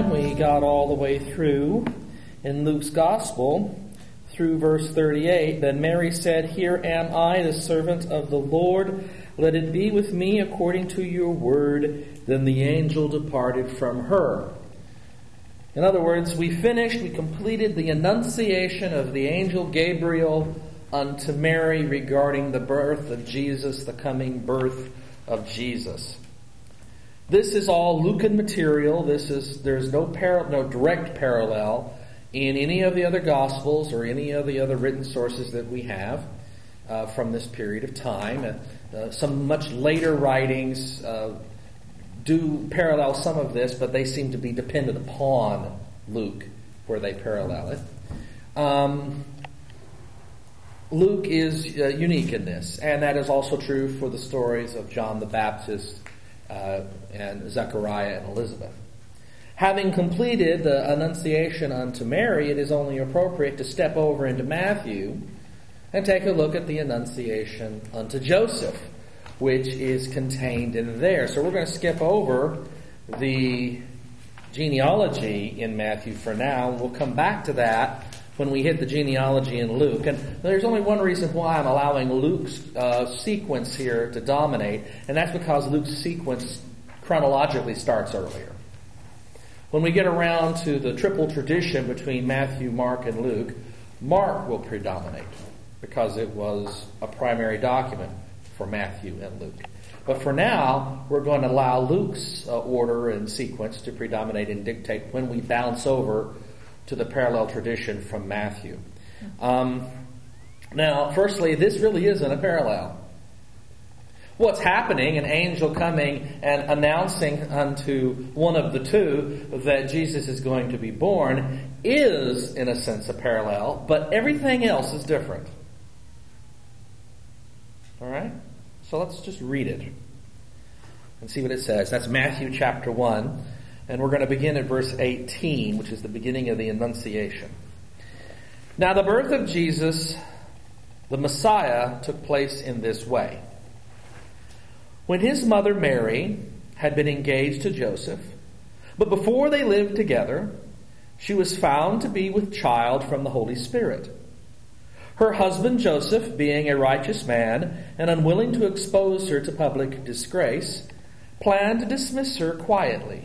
Time we got all the way through in Luke's Gospel through verse 38. Then Mary said, Here am I, the servant of the Lord. Let it be with me according to your word. Then the angel departed from her. In other words, we finished, we completed the annunciation of the angel Gabriel unto Mary regarding the birth of Jesus, the coming birth of Jesus. This is all Lucan material. This is there's no par- no direct parallel in any of the other gospels or any of the other written sources that we have uh, from this period of time. Uh, uh some much later writings uh, do parallel some of this, but they seem to be dependent upon Luke where they parallel it. Um, Luke is uh, unique in this, and that is also true for the stories of John the Baptist uh, and Zechariah and Elizabeth. Having completed the Annunciation unto Mary, it is only appropriate to step over into Matthew and take a look at the Annunciation unto Joseph, which is contained in there. So we're going to skip over the genealogy in Matthew for now. We'll come back to that when we hit the genealogy in Luke. And there's only one reason why I'm allowing Luke's uh, sequence here to dominate, and that's because Luke's sequence chronologically starts earlier. When we get around to the triple tradition between Matthew, Mark, and Luke, Mark will predominate because it was a primary document for Matthew and Luke. But for now, we're going to allow Luke's uh, order and sequence to predominate and dictate when we bounce over to the parallel tradition from Matthew. Um, now, firstly, this really isn't a parallel. What's happening, an angel coming and announcing unto one of the two that Jesus is going to be born, is, in a sense, a parallel, but everything else is different. All right? So let's just read it and see what it says. That's Matthew chapter 1. And we're going to begin at verse 18, which is the beginning of the Annunciation. Now, the birth of Jesus, the Messiah, took place in this way. When his mother Mary had been engaged to Joseph, but before they lived together, she was found to be with child from the Holy Spirit. Her husband Joseph, being a righteous man and unwilling to expose her to public disgrace, planned to dismiss her quietly.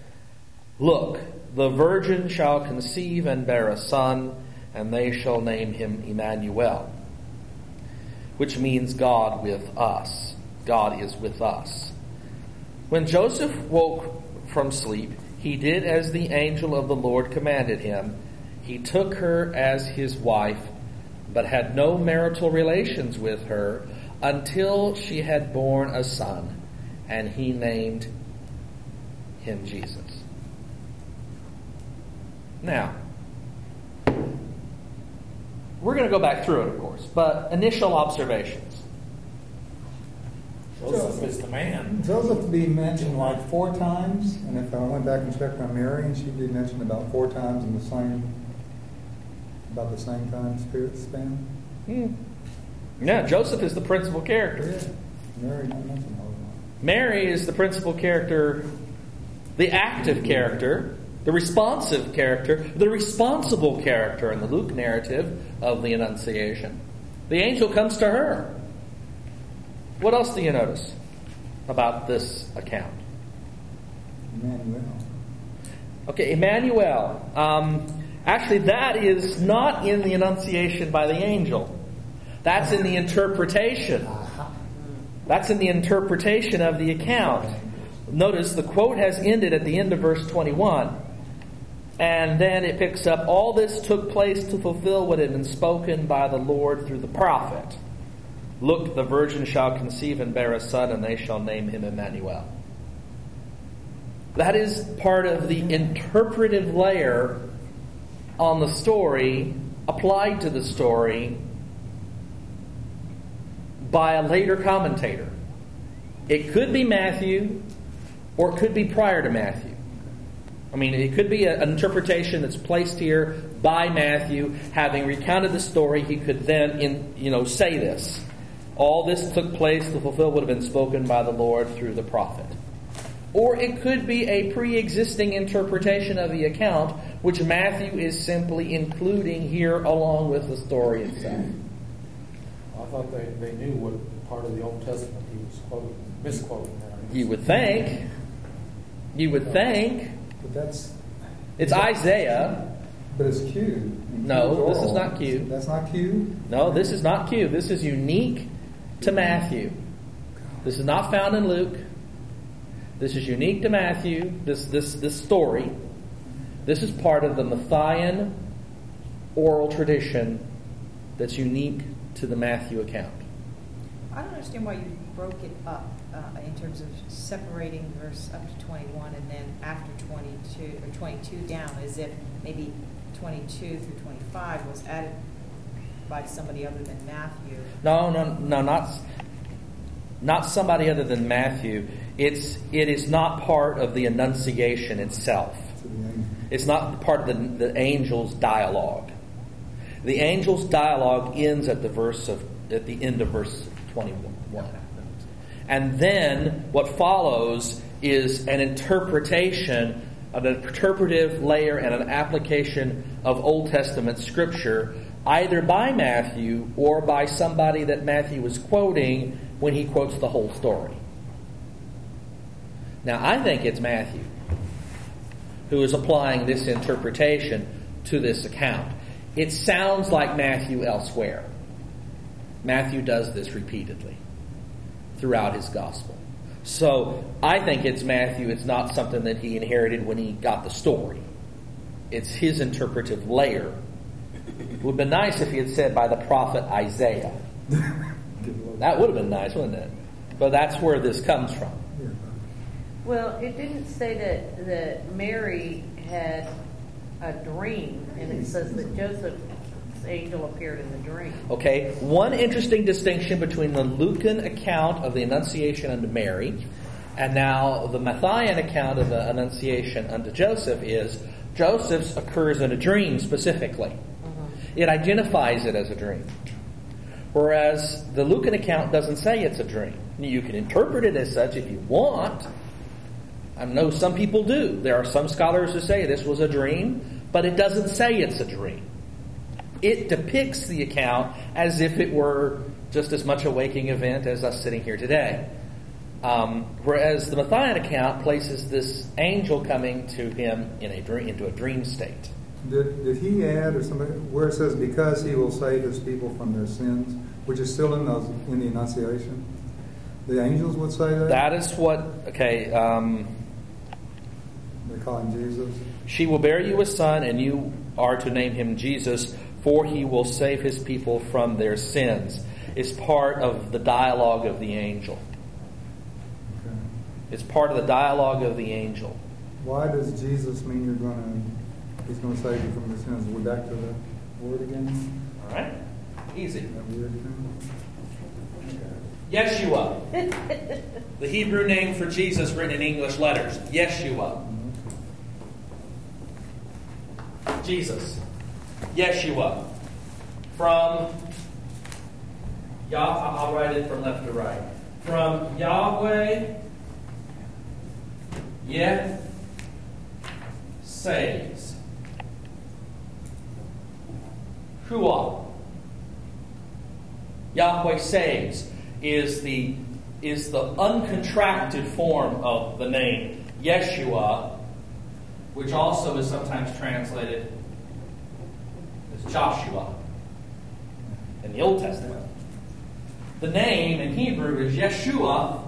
Look, the virgin shall conceive and bear a son, and they shall name him Emmanuel, which means God with us. God is with us. When Joseph woke from sleep, he did as the angel of the Lord commanded him. He took her as his wife, but had no marital relations with her until she had borne a son, and he named him Jesus. Now, we're going to go back through it, of course, but initial observations. Joseph is the man. Joseph be mentioned like four times, and if I went back and checked my Mary, and she'd be mentioned about four times in the same, about the same time spirit span. Hmm. Yeah, Joseph is the principal character. Yeah. Mary not mentioned Mary is the principal character, the active character, the responsive character, the responsible character in the Luke narrative of the Annunciation. The angel comes to her. What else do you notice about this account? Emmanuel. Okay, Emmanuel. Um, actually, that is not in the Annunciation by the angel. That's in the interpretation. That's in the interpretation of the account. Notice the quote has ended at the end of verse 21. And then it picks up, all this took place to fulfill what had been spoken by the Lord through the prophet. Look, the virgin shall conceive and bear a son, and they shall name him Emmanuel. That is part of the interpretive layer on the story, applied to the story by a later commentator. It could be Matthew, or it could be prior to Matthew. I mean, it could be a, an interpretation that's placed here by Matthew, having recounted the story. He could then, in you know, say this: all this took place to fulfill what had been spoken by the Lord through the prophet. Or it could be a pre-existing interpretation of the account, which Matthew is simply including here along with the story itself. I thought they, they knew what part of the Old Testament he was quoting, misquoting there. You would think. You would think. But that's, It's Isaiah. but it's Q. and No, Q this is not Q. That's not Q? No, this is not Q. This is unique to Matthew. This is not found in Luke. This is unique to Matthew, this, this, this story. This is part of the Matthean oral tradition that's unique to the Matthew account. I don't understand why you broke it up uh, in terms of separating verse up to 21 and then after 22 or 22 down, as if maybe 22 through 25 was added by somebody other than Matthew. No, no, no, not not somebody other than Matthew. It's it is not part of the Annunciation itself. It's not part of the, the angel's dialogue. The angel's dialogue ends at the verse of at the end of verse 21. And then what follows is an interpretation, an interpretive layer and an application of Old Testament scripture, either by Matthew or by somebody that Matthew was quoting when he quotes the whole story. Now, I think it's Matthew who is applying this interpretation to this account. It sounds like Matthew elsewhere. Matthew does this repeatedly throughout his gospel. So I think it's Matthew. It's not something that he inherited when he got the story. It's his interpretive layer. It would have been nice if he had said by the prophet Isaiah. That would have been nice, wouldn't it? But that's where this comes from. Well, it didn't say that, that Mary had a dream, and it says that Joseph's angel appeared in the dream. Okay, one interesting distinction between the Lucan account of the Annunciation unto Mary and now the Matthean account of the Annunciation unto Joseph is Joseph's occurs in a dream specifically. Mm-hmm. It identifies it as a dream. Whereas the Lucan account doesn't say it's a dream. You can interpret it as such if you want. I know some people do. There are some scholars who say this was a dream, but it doesn't say it's a dream it depicts the account as if it were just as much a waking event as us sitting here today. Um, whereas the Matthean account places this angel coming to him in a dream, into a dream state. Did, did he add or somebody where it says because he will save his people from their sins, which is still in those in the Annunciation? The angels would say that. That is what, okay, um, they call him Jesus. she will bear you a son, and you are to name him Jesus, for he will save his people from their sins. Is part of the dialogue of the angel. Okay. It's part of the dialogue of the angel. Why does Jesus mean you're going to? He's going to save you from your sins. We're back to the word again. All right? Easy. That weird thing. Yeshua. the Hebrew name for Jesus written in English letters. Yeshua. Mm-hmm. Jesus. Yeshua. From Yah, I'll write it from left to right. From Yahweh, Yeh saves. Shua. Yahweh saves is the is the uncontracted form of the name Yeshua, which also is sometimes translated Joshua in the Old Testament. The name in Hebrew is Yeshua.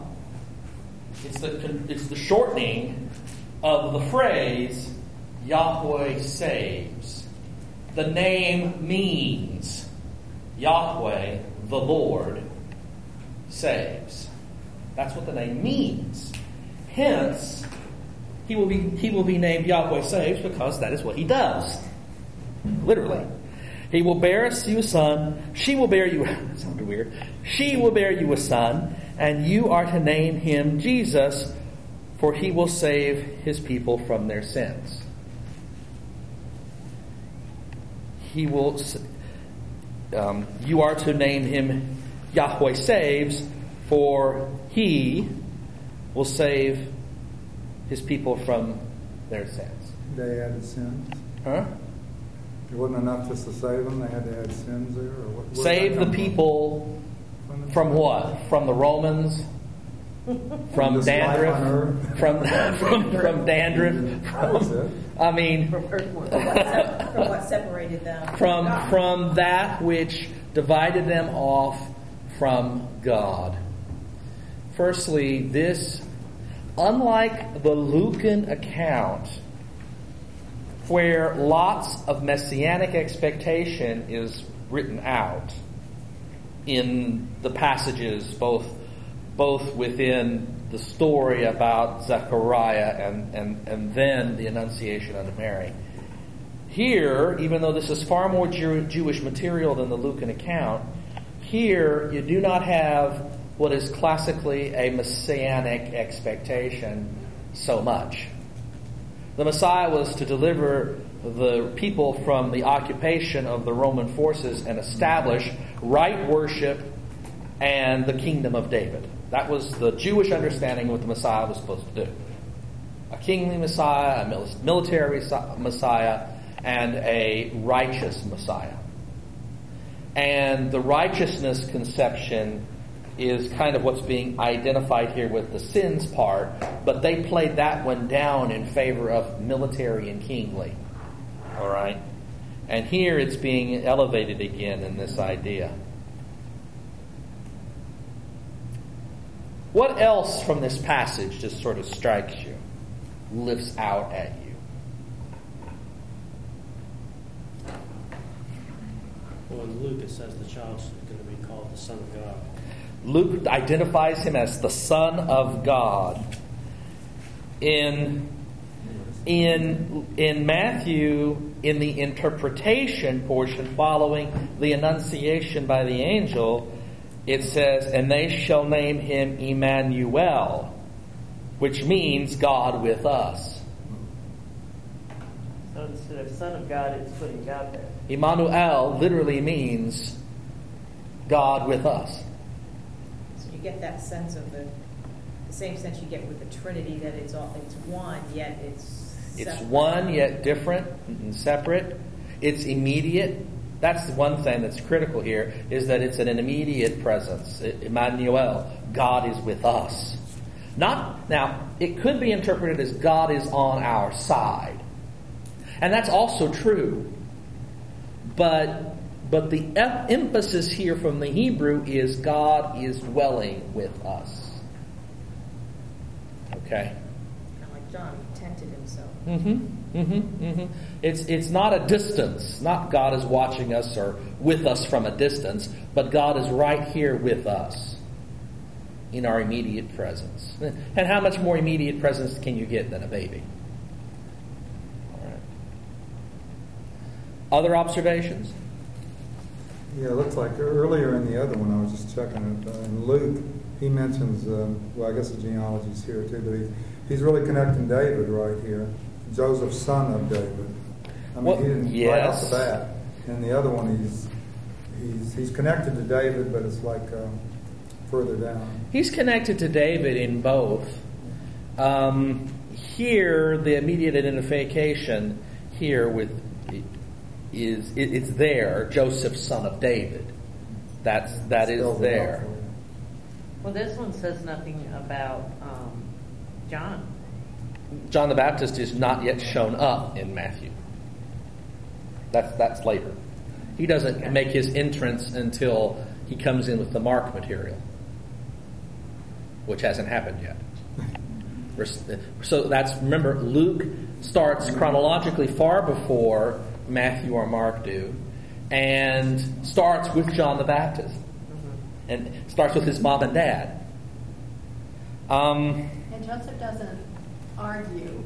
It's the it's the shortening of the phrase Yahweh saves. The name means Yahweh, the Lord, saves. That's what the name means. Hence, He will be he will be named Yahweh saves because that is what he does. Literally. He will bear us you a son. She will bear you. That sounded weird. She will bear you a son, and you are to name him Jesus, for he will save his people from their sins. He will. Um, you are to name him Yahweh saves, for he will save his people from their sins. They added sins. Huh? It wasn't enough just to save them, they had to add sins there? Or what, Save the people From, the- from what? From the Romans? From This dandruff? From, from, from dandruff? That was it. I mean, From earthworm. From what sep- from what separated them from, from from that which divided them off from God. Firstly, this, unlike the Lucan account, where lots of messianic expectation is written out in the passages, both both within the story about Zechariah and, and, and then the Annunciation unto Mary. Here, even though this is far more Jew- Jewish material than the Lucan account, here you do not have what is classically a messianic expectation so much. The Messiah was to deliver the people from the occupation of the Roman forces and establish right worship and the kingdom of David. That was the Jewish understanding of what the Messiah was supposed to do. A kingly Messiah, a military Messiah, and a righteous Messiah. And the righteousness conception is kind of what's being identified here with the sins part, but they played that one down in favor of military and kingly. All right? And here it's being elevated again in this idea. What else from this passage just sort of strikes you, lifts out at you? Well, in Luke, it says the child's going to be called the Son of God. Luke identifies him as the Son of God. In, in, in Matthew, in the interpretation portion following the Annunciation by the angel, it says, And they shall name him Emmanuel, which means God with us. So instead of Son of God, it's putting God there. Emmanuel literally means God with us. You get that sense of the, the same sense you get with the Trinity, that it's all, it's one, yet it's It's one yet different and separate. It's immediate. That's the one thing that's critical here is that it's an immediate presence. Emmanuel, God is with us. Not now. It could be interpreted as God is on our side, and that's also true. But but the em- emphasis here from the Hebrew is God is dwelling with us. Okay. Kind of like John, he tented himself. Mm-hmm. Mm-hmm. Mm-hmm. It's it's not a distance. Not God is watching us or with us from a distance, but God is right here with us in our immediate presence. And how much more immediate presence can you get than a baby? All right. Other observations? Yeah, it looks like earlier in the other one, I was just checking it, uh, in Luke, he mentions, um, well, I guess the genealogy's here too, but he, he's really connecting David right here. Joseph's son of David. I mean, Well, he didn't, right off the bat. And the other one, he's, he's, he's connected to David, but it's like um, further down. He's connected to David in both. Um, here, the immediate identification here with is it, it's there, Joseph, son of David. That's that is Spells it there. for. Well, this one says nothing about um, John. John the Baptist is not yet shown up in Matthew. That's that's later. He doesn't make his entrance until he comes in with the Mark material, which hasn't happened yet. So that's remember Luke starts chronologically far before Matthew or Mark do, and starts with John the Baptist, and starts with his mom and dad. Um, And Joseph doesn't argue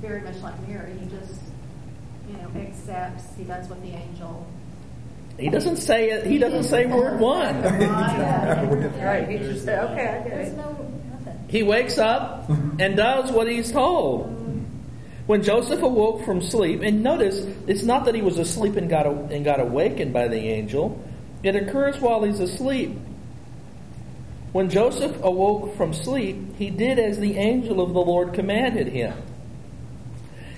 very much like Mary. He just, you know, accepts. He does what the angel. He doesn't say it. He doesn't say word one. Right, he just said, okay, I get There's it. no nothing. He wakes up and does what he's told. When Joseph awoke from sleep, and notice it's not that he was asleep and got and got awakened by the angel. It occurs while he's asleep. When Joseph awoke from sleep, he did as the angel of the Lord commanded him.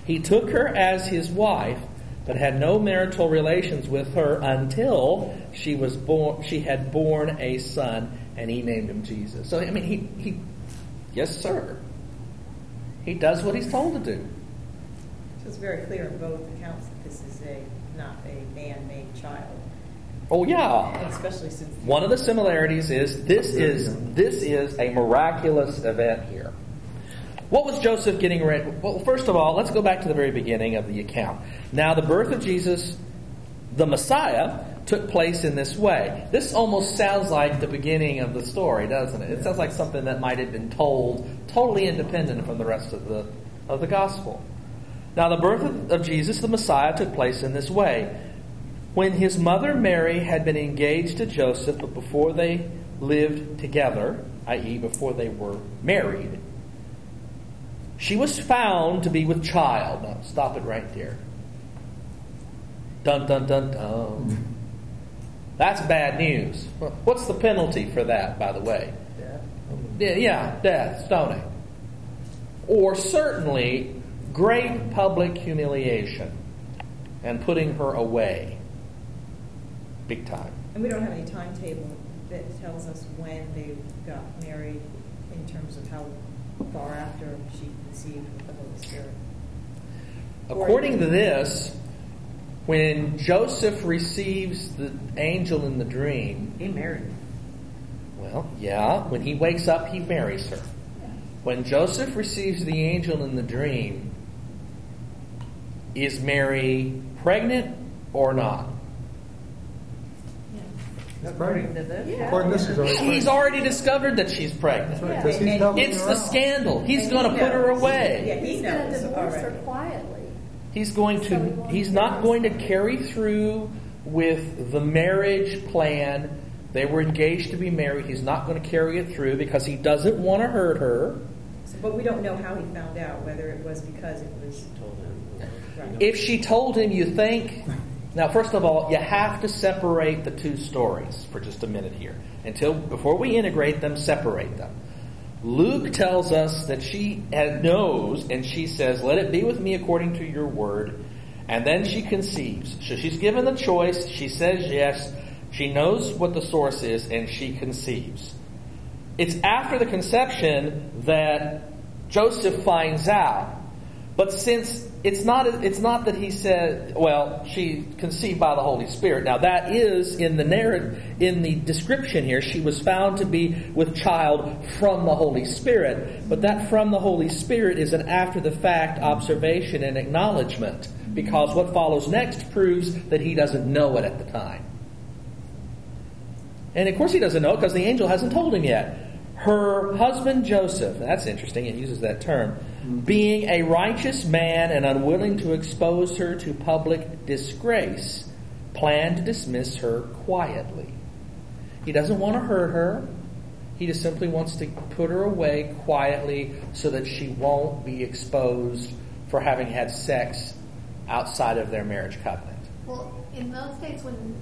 He took her as his wife, but had no marital relations with her until she was born. She had born a son, and he named him Jesus. So I mean, he he, yes, sir. He does what he's told to do. So it's very clear in both accounts that this is a, not a man-made child, Oh yeah. and especially since. One of the similarities is this is this is a miraculous event here. What was Joseph getting ready? Well, first of all, let's go back to the very beginning of the account. Now, the birth of Jesus, the Messiah, took place in this way. This almost sounds like the beginning of the story, doesn't it? It sounds like something that might have been told totally independent from the rest of the of the gospel. Now, the birth of, Jesus, the Messiah, took place in this way. When his mother Mary had been engaged to Joseph, but before they lived together, i.e., before they were married, she was found to be with child. Now, stop it right there. Dun, dun, dun, dun. That's bad news. What's the penalty for that, by the way? Yeah, yeah, death, stoning. Or certainly great public humiliation and putting her away. Big time. And we don't have any timetable that tells us when they got married in terms of how far after she conceived with the Holy Spirit. According to this, when Joseph receives the angel in the dream, He married. well, yeah, when he wakes up, he marries her. When Joseph receives the angel in the dream, is Mary pregnant or not? He's According pregnant. this. According to this, she's already He's already discovered that she's pregnant. Right, 'cause he's It's her the scandal. He's going to put her away. Yeah, he He's going to knows divorce her quietly. He's going to he's not going to carry through with the marriage plan. They were engaged to be married. He's not going to carry it through because he doesn't want to hurt her. So, but we don't know how he found out, whether it was because it was. Told him. If she told him, you think. Now, first of all, you have to separate the two stories for just a minute here. Until before we integrate them, separate them. Luke tells us that she knows, and she says, "Let it be with me according to your word." And then she conceives. So she's given the choice. She says yes. She knows what the source is, and she conceives. It's after the conception that Joseph finds out. But since it's not, it's not that he said, well, she conceived by the Holy Spirit. Now that is in the narrative, in the description here, she was found to be with child from the Holy Spirit. But that from the Holy Spirit is an after the fact observation and acknowledgement. Because what follows next proves that he doesn't know it at the time. And of course he doesn't know it because the angel hasn't told him yet. Her husband Joseph, that's interesting, it uses that term, being a righteous man and unwilling to expose her to public disgrace, planned to dismiss her quietly. He doesn't want to hurt her. He just simply wants to put her away quietly so that she won't be exposed for having had sex outside of their marriage covenant. Well, in those days when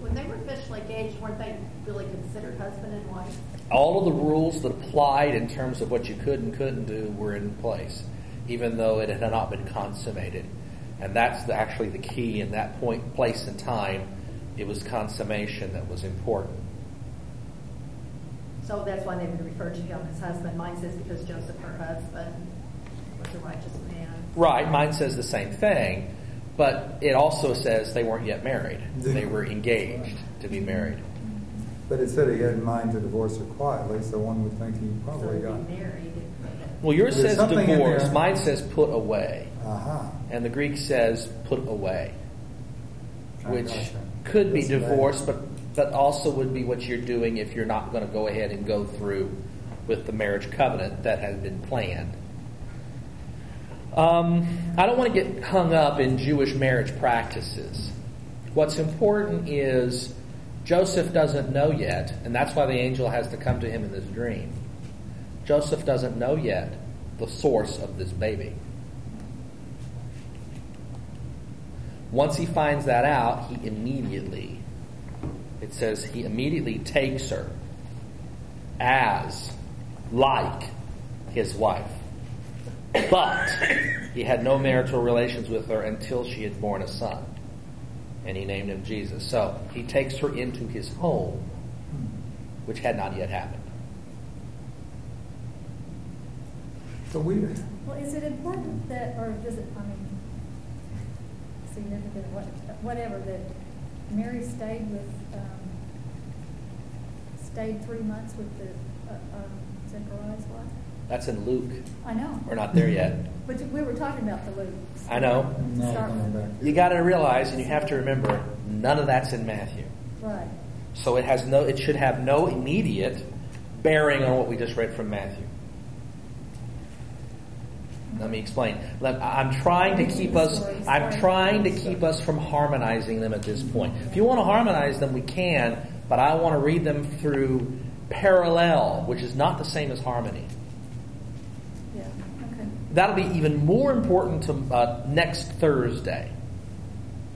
when they were officially engaged, weren't they really considered husband and wife? All of the rules that applied in terms of what you could and couldn't do were in place, even though it had not been consummated. And that's the, actually the key in that point, place, and time. It was consummation that was important. So that's why they would refer to him as husband. Mine says because Joseph, her husband, was a righteous man. Right, mine says the same thing, but it also says they weren't yet married. They were engaged to be married. But it said he had in mind to divorce her quietly, so one would think he probably they'd got. married. Well, yours There's says divorce, mine says put away, Aha. and the Greek says put away. which could be divorce, but but also would be what you're doing if you're not going to go ahead and go through with the marriage covenant that has been planned. Um, I don't want to get hung up in Jewish marriage practices. What's important is Joseph doesn't know yet, and that's why the angel has to come to him in this dream. Joseph doesn't know yet the source of this baby. Once he finds that out, he immediately, it says, he immediately takes her as like his wife. But he had no marital relations with her until she had borne a son. And he named him Jesus. So he takes her into his home, which had not yet happened. So we, Well, is it important that, or does it, I mean, significant, what- whatever, that Mary stayed with, um, stayed three months with the, uh, um, Zechariah's wife? That's in Luke. I know, We're not there yet. but we were talking about the Luke. I know. no, Start coming with. back. You got to realize, and you have to remember, none of that's in Matthew. Right, So it has no. It should have no immediate bearing on what we just read from Matthew. Let me explain. Let- I'm trying to keep us. I'm trying to keep us from harmonizing them at this point. If you want to harmonize them, we can, but I want to read them through parallel, which is not the same as harmony. That'll be even more important to uh, next Thursday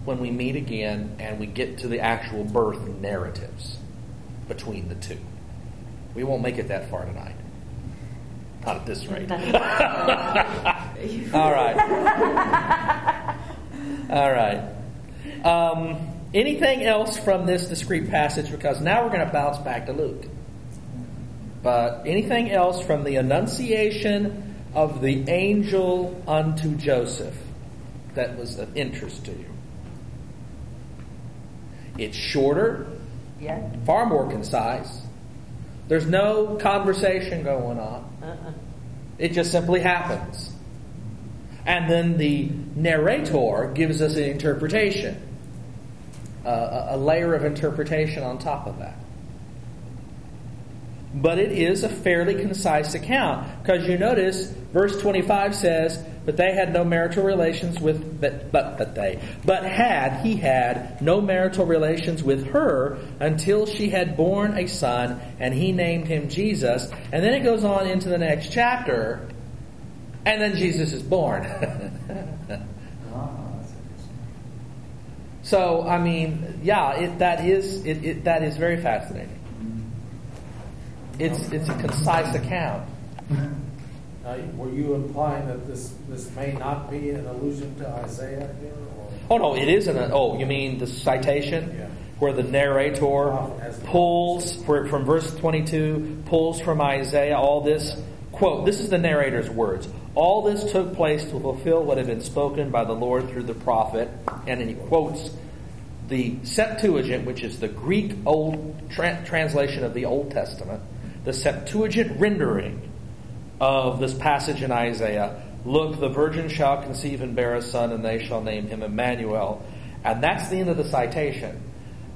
when we meet again and we get to the actual birth narratives between the two. We won't make it that far tonight. Not at this rate. All right. All right. Um, anything else from this discrete passage? Because now we're going to bounce back to Luke. But anything else from the Annunciation of the angel unto Joseph that was of interest to you? It's shorter, Yeah? far more concise. There's no conversation going on. Uh-uh. It just simply happens. And then the narrator gives us an interpretation, uh, a a layer of interpretation on top of that. But it is a fairly concise account because you notice verse 25 says, "But they had no marital relations with but but but they but had he had no marital relations with her until she had borne a son, and he named him Jesus." And then it goes on into the next chapter, and then Jesus is born. So I mean, yeah, it, that is it, it, that is very fascinating. It's it's a concise account. Now, were you implying that this, this may not be an allusion to Isaiah here, or? Oh no, it isn't. A, oh, you mean the citation Yeah. where the narrator pulls for, from verse twenty-two, pulls from Isaiah all this quote. This is the narrator's words. All this took place to fulfill what had been spoken by the Lord through the prophet, and then he quotes the Septuagint, which is the Greek old tra- translation of the Old Testament, the Septuagint rendering of this passage in Isaiah. Look, the virgin shall conceive and bear a son, and they shall name him Emmanuel. And that's the end of the citation.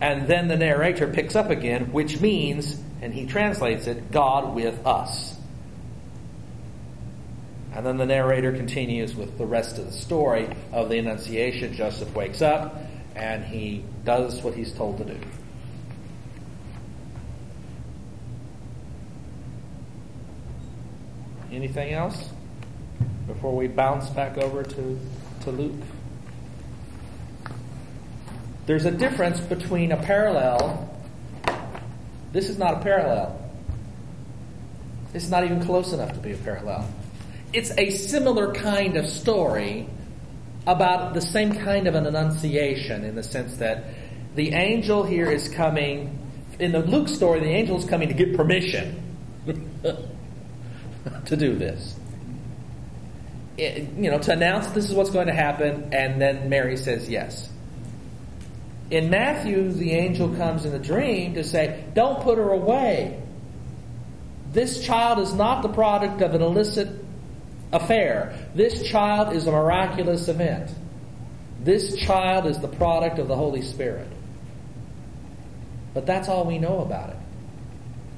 And then the narrator picks up again, which means, and he translates it, God with us. And then the narrator continues with the rest of the story of the Annunciation. Joseph wakes up and he does what he's told to do. Anything else before we bounce back over to, to Luke? There's a difference between a parallel. This is not a parallel. It's not even close enough to be a parallel. It's a similar kind of story about the same kind of an annunciation in the sense that the angel here is coming. In the Luke story, the angel is coming to get permission to do this. It- you know, to announce this is what's going to happen, and then Mary says yes. In Matthew, the angel comes in a dream to say, Don't put her away. This child is not the product of an illicit affair. This child is a miraculous event. This child is the product of the Holy Spirit. But that's all we know about it.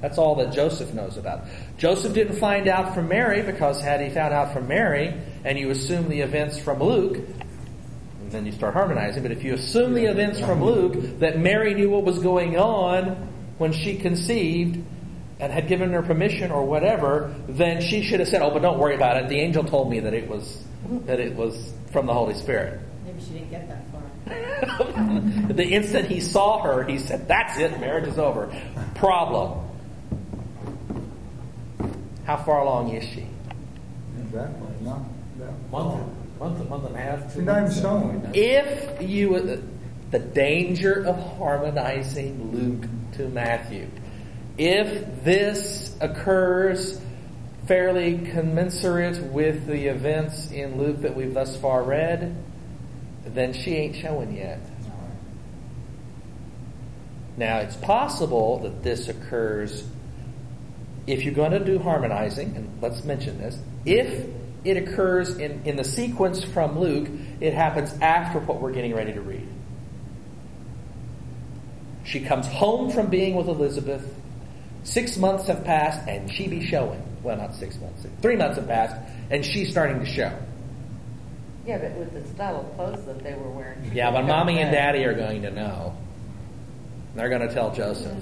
That's all that Joseph knows about. Joseph didn't find out from Mary because had he found out from Mary and you assume the events from Luke, and then you start harmonizing, but if you assume the events from Luke that Mary knew what was going on when she conceived and had given her permission or whatever, then she should have said, "Oh, but don't worry about it. The angel told me that it was that it was from the Holy Spirit." Maybe she didn't get that far. the instant he saw her, he said, That's it, marriage is over. Problem. How far along is she? Exactly, not that Month, month, month and a half. two She's not even showing. If you, uh, the danger of harmonizing Luke to Matthew, if this occurs fairly commensurate with the events in Luke that we've thus far read, then she ain't showing yet. Now, it's possible that this occurs if you're going to do harmonizing, and let's mention this, if it occurs in, in the sequence from Luke, it happens after what we're getting ready to read. She comes home from being with Elizabeth. Six months have passed, and she be showing. Well, not six months. Three months have passed, and she's starting to show. Yeah, but with the style of clothes that they were wearing. Yeah, but mommy and daddy are going to know. They're going to tell Joseph.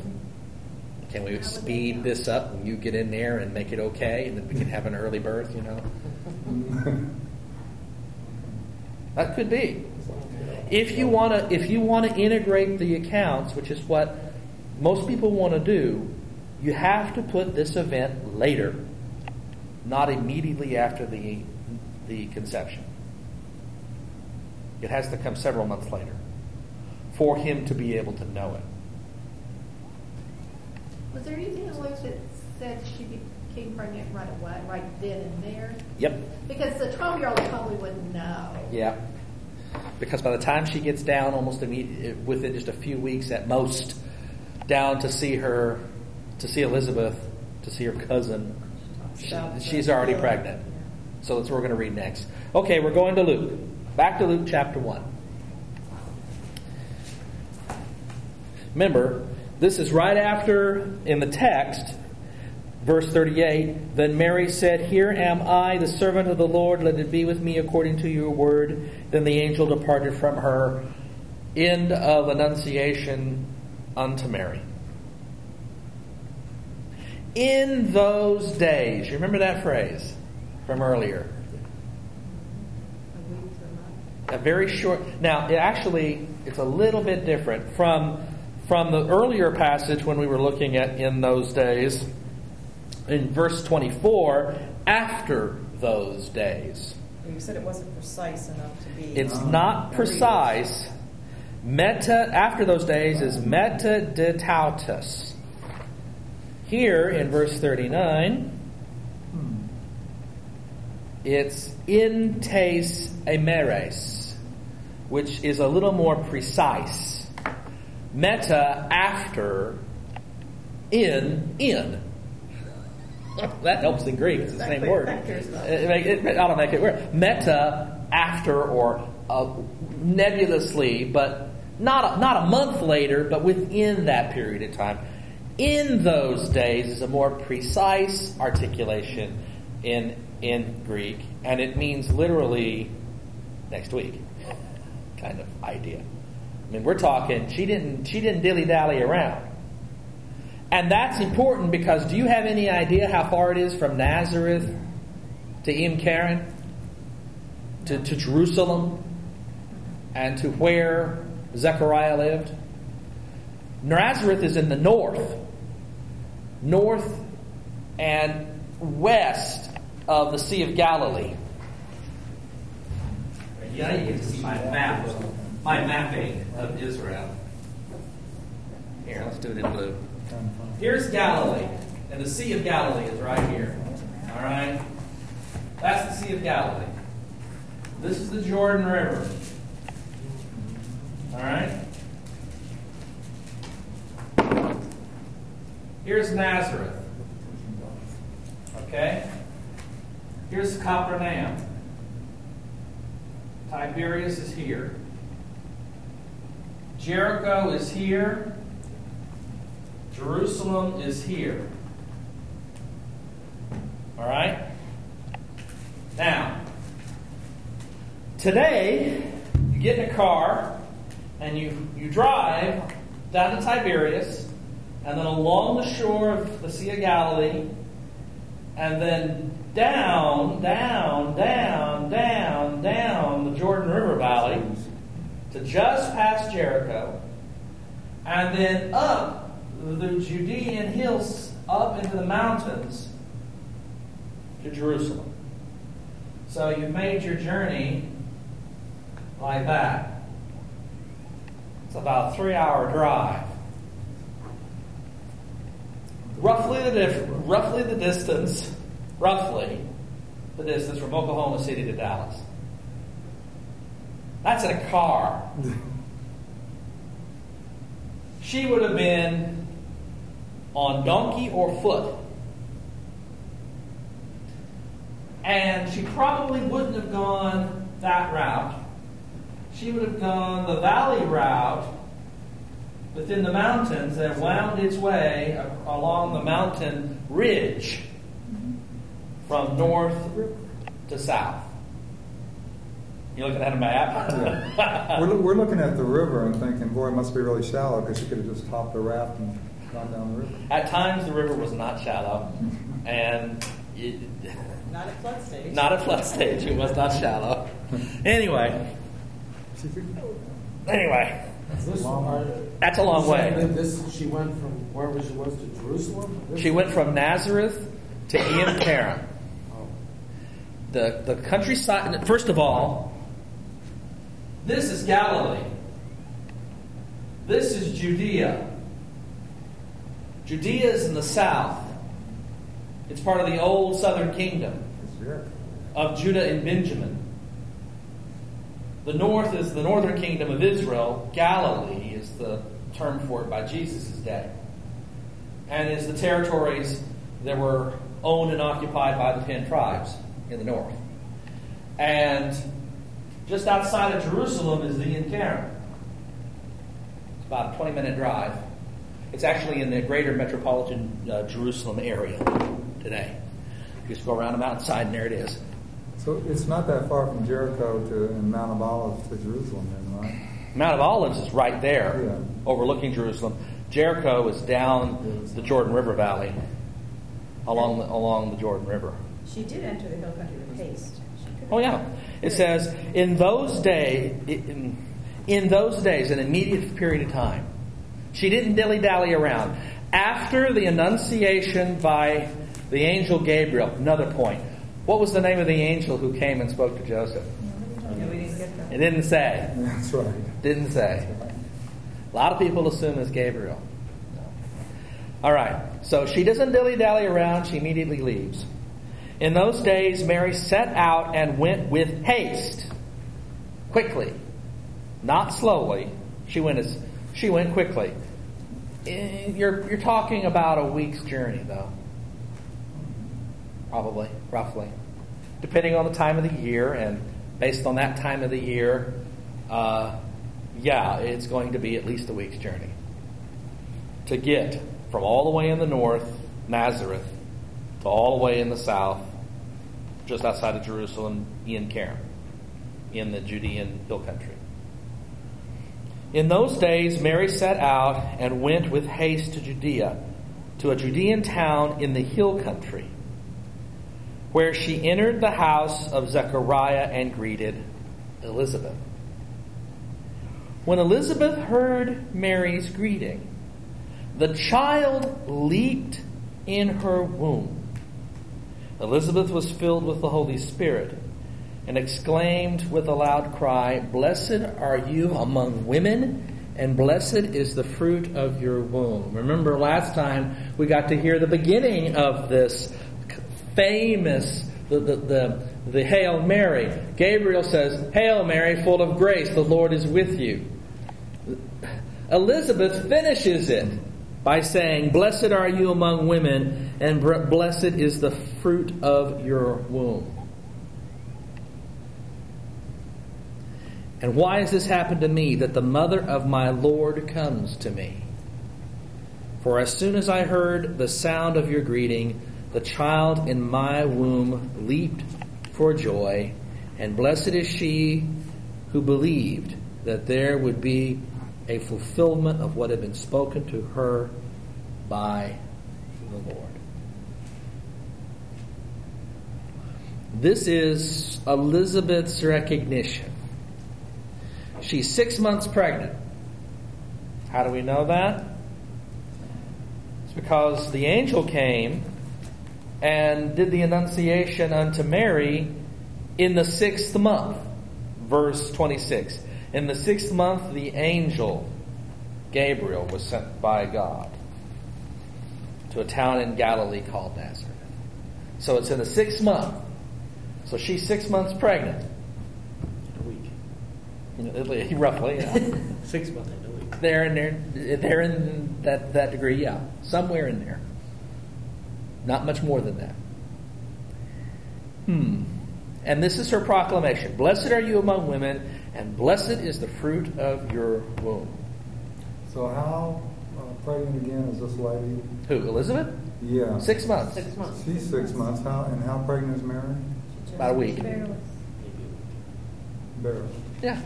Can we would speed this up and you get in there and make it okay, and then we can have an early birth? You know, that could be. If you want to, if you want to integrate the accounts, which is what most people want to do, you have to put this event later, not immediately after the the conception. It has to come several months later for him to be able to know it. Was there anything in Luke that said she became pregnant right away, right then and there? Yep. Because the twelve-year-old probably wouldn't know. Yeah. Because by the time she gets down, almost immediately, within just a few weeks at most, down to see her, to see Elizabeth, to see her cousin, she- she's already pregnant. So that's what we're going to read next. Okay, we're going to Luke. Back to Luke chapter 1. Remember, this is right after, in the text, verse 38 Then Mary said, Here am I, the servant of the Lord, let it be with me according to your word. Then the angel departed from her. End of Annunciation unto Mary. In those days, you remember that phrase from earlier? A very short now it actually it's a little bit different from from the earlier passage when we were looking at in those days in verse 24 after those days You said it wasn't precise enough to be. it's not precise meta after those days is meta de tautus here in verse 39 it's in tes emeres, which is a little more precise. Meta after, in in. that helps in Greek. It's the same word. It, make- it, I'll make it work. Meta after or uh, nebulously, but not a, not a month later, but within that period of time. In those days is a more precise articulation in in Greek, and it means literally next week kind of idea. I mean, we're talking. She didn't. She didn't dilly dally around, and that's important because do you have any idea how far it is from Nazareth to Ein Karem, to, to Jerusalem, and to where Zechariah lived? Nazareth is in the north, north and west of the Sea of Galilee. Yeah, you get to see my map, my mapping of Israel. Here, let's do it in blue. Here's Galilee, and the Sea of Galilee is right here. All right? That's the Sea of Galilee. This is the Jordan River. All right? Here's Nazareth. Okay? Here's Capernaum. Tiberias is here. Jericho is here. Jerusalem is here. All right? Now, today, you get in a car and you, you drive down to Tiberias and then along the shore of the Sea of Galilee and then down, down, down, down, down the Jordan River Valley to just past Jericho and then up the Judean hills up into the mountains to Jerusalem. So you've made your journey like that. It's about a three hour drive. Roughly the, roughly the distance, roughly the distance from Oklahoma City to Dallas. That's in a car. She would have been on donkey or foot. And she probably wouldn't have gone that route. She would have gone the valley route within the mountains and wound its way along the mountain ridge from north to south. You're looking at a map? We're, we're looking at the river and thinking, boy, it must be really shallow because she could have just hopped a raft and gone down the river. At times, the river was not shallow, and it, Not at flood stage. not at flood stage. It was not shallow. Anyway, anyway, This one, that's a long way. This, she went from wherever she was to Jerusalem? This- She went from Nazareth to Ein Karem. Oh. The the countryside. First of all, this is Galilee. This is Judea. Judea is in the south. It's part of the old southern kingdom. Of Judah and Benjamin. The north is the northern kingdom of Israel. Galilee is the term for it by Jesus' day. And is the territories that were owned and occupied by the ten tribes in the north. And just outside of Jerusalem is the Ein Karem. It's about a 20 minute drive. It's actually in the greater metropolitan uh, Jerusalem area today. You just go around the mountainside and there it is. So it's not that far from Jericho to and Mount of Olives to Jerusalem, then, right? Mount of Olives is right there, Yeah. overlooking Jerusalem. Jericho is down the Jordan River Valley, along the, along the Jordan River. She did enter the hill country with haste. She could have- Oh yeah, it says in those days, in, in those days, an immediate period of time. She didn't dilly dally around. After the Annunciation by the angel Gabriel, another point. What was the name of the angel who came and spoke to Joseph? No, we didn't get that. It didn't say. That's right. Didn't say. A lot of people assume it's Gabriel. All right. So she doesn't dilly dally around. She immediately leaves. In those days, Mary set out and went with haste, quickly, not slowly. She went as she went quickly. Eh, You're you're talking about a week's journey, though. Probably, roughly, depending on the time of the year, and based on that time of the year, uh, yeah, it's going to be at least a week's journey to get from all the way in the north, Nazareth, to all the way in the south, just outside of Jerusalem, Ein Karem, in the Judean hill country. In those days, Mary set out and went with haste to Judea, to a Judean town in the hill country, where she entered the house of Zechariah and greeted Elizabeth. When Elizabeth heard Mary's greeting, the child leaped in her womb. Elizabeth was filled with the Holy Spirit and exclaimed with a loud cry, Blessed are you among women, and blessed is the fruit of your womb. Remember last time we got to hear the beginning of this famous, the, the, the, the Hail Mary. Gabriel says, Hail Mary, full of grace, the Lord is with you. Elizabeth finishes it by saying, Blessed are you among women, and blessed is the fruit of your womb. And why has this happened to me that the mother of my Lord comes to me? For as soon as I heard the sound of your greeting, the child in my womb leaped for joy, and blessed is she who believed that there would be a fulfillment of what had been spoken to her by the Lord. This is Elizabeth's recognition. She's six months pregnant. How do we know that? It's because the angel came and did the annunciation unto Mary in the sixth month. Verse 26. In the sixth month, the angel Gabriel was sent by God to a town in Galilee called Nazareth. So it's in the sixth month. So she's six months pregnant. A week. You know, Roughly, yeah. Six months and a week. there in there, there in that, that degree, yeah. Somewhere in there. Not much more than that. Hmm. And this is her proclamation Blessed are you among women, and blessed is the fruit of your womb. So how uh, pregnant again is this lady? Who, Elizabeth? Yeah. Six months. Six months. She's six months. How and how pregnant is Mary? About a week. Barely. Barely. Yeah.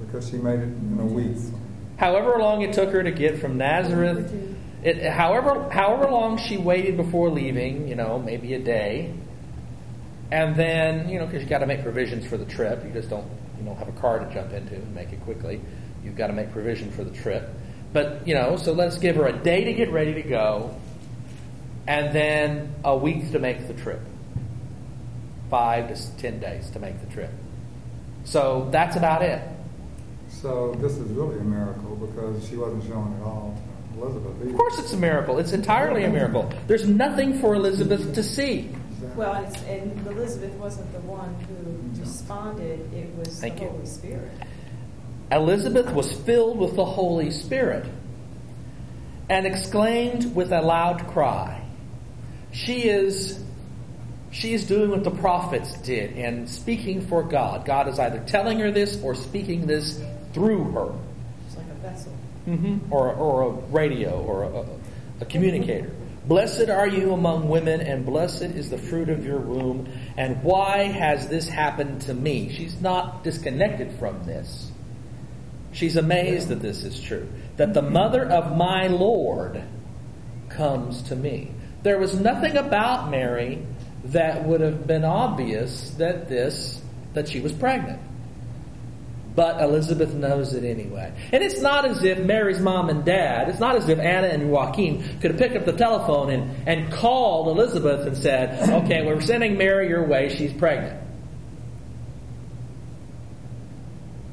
Because she made it in a week. However long it took her to get from Nazareth, it, however however long she waited before leaving, you know, maybe a day, and then you know, because you got to make provisions for the trip. You just don't you don't have a car to jump into and make it quickly. You've got to make provision for the trip. But you know, so let's give her a day to get ready to go, and then a week to make the trip. Five to ten days to make the trip. So that's about it. So this is really a miracle because she wasn't shown at all Elizabeth. Either. Of course, it's a miracle. It's entirely a miracle. There's nothing for Elizabeth to see. Well, and it's- and Elizabeth wasn't the one who responded, it was the you. Holy Spirit. Elizabeth was filled with the Holy Spirit and exclaimed with a loud cry. She is she is doing what the prophets did and speaking for God. God is either telling her this or speaking this through her. It's like a vessel. hmm Or, or a radio or a, a communicator. Blessed are you among women, and blessed is the fruit of your womb. And why has this happened to me? She's not disconnected from this. She's amazed that this is true. That the mother of my Lord comes to me. There was nothing about Mary that would have been obvious that this, that she was pregnant. But Elizabeth knows it anyway. And it's not as if Mary's mom and dad, it's not as if Anna and Joachim could have picked up the telephone and, and called Elizabeth and said, okay, we're sending Mary your way, she's pregnant.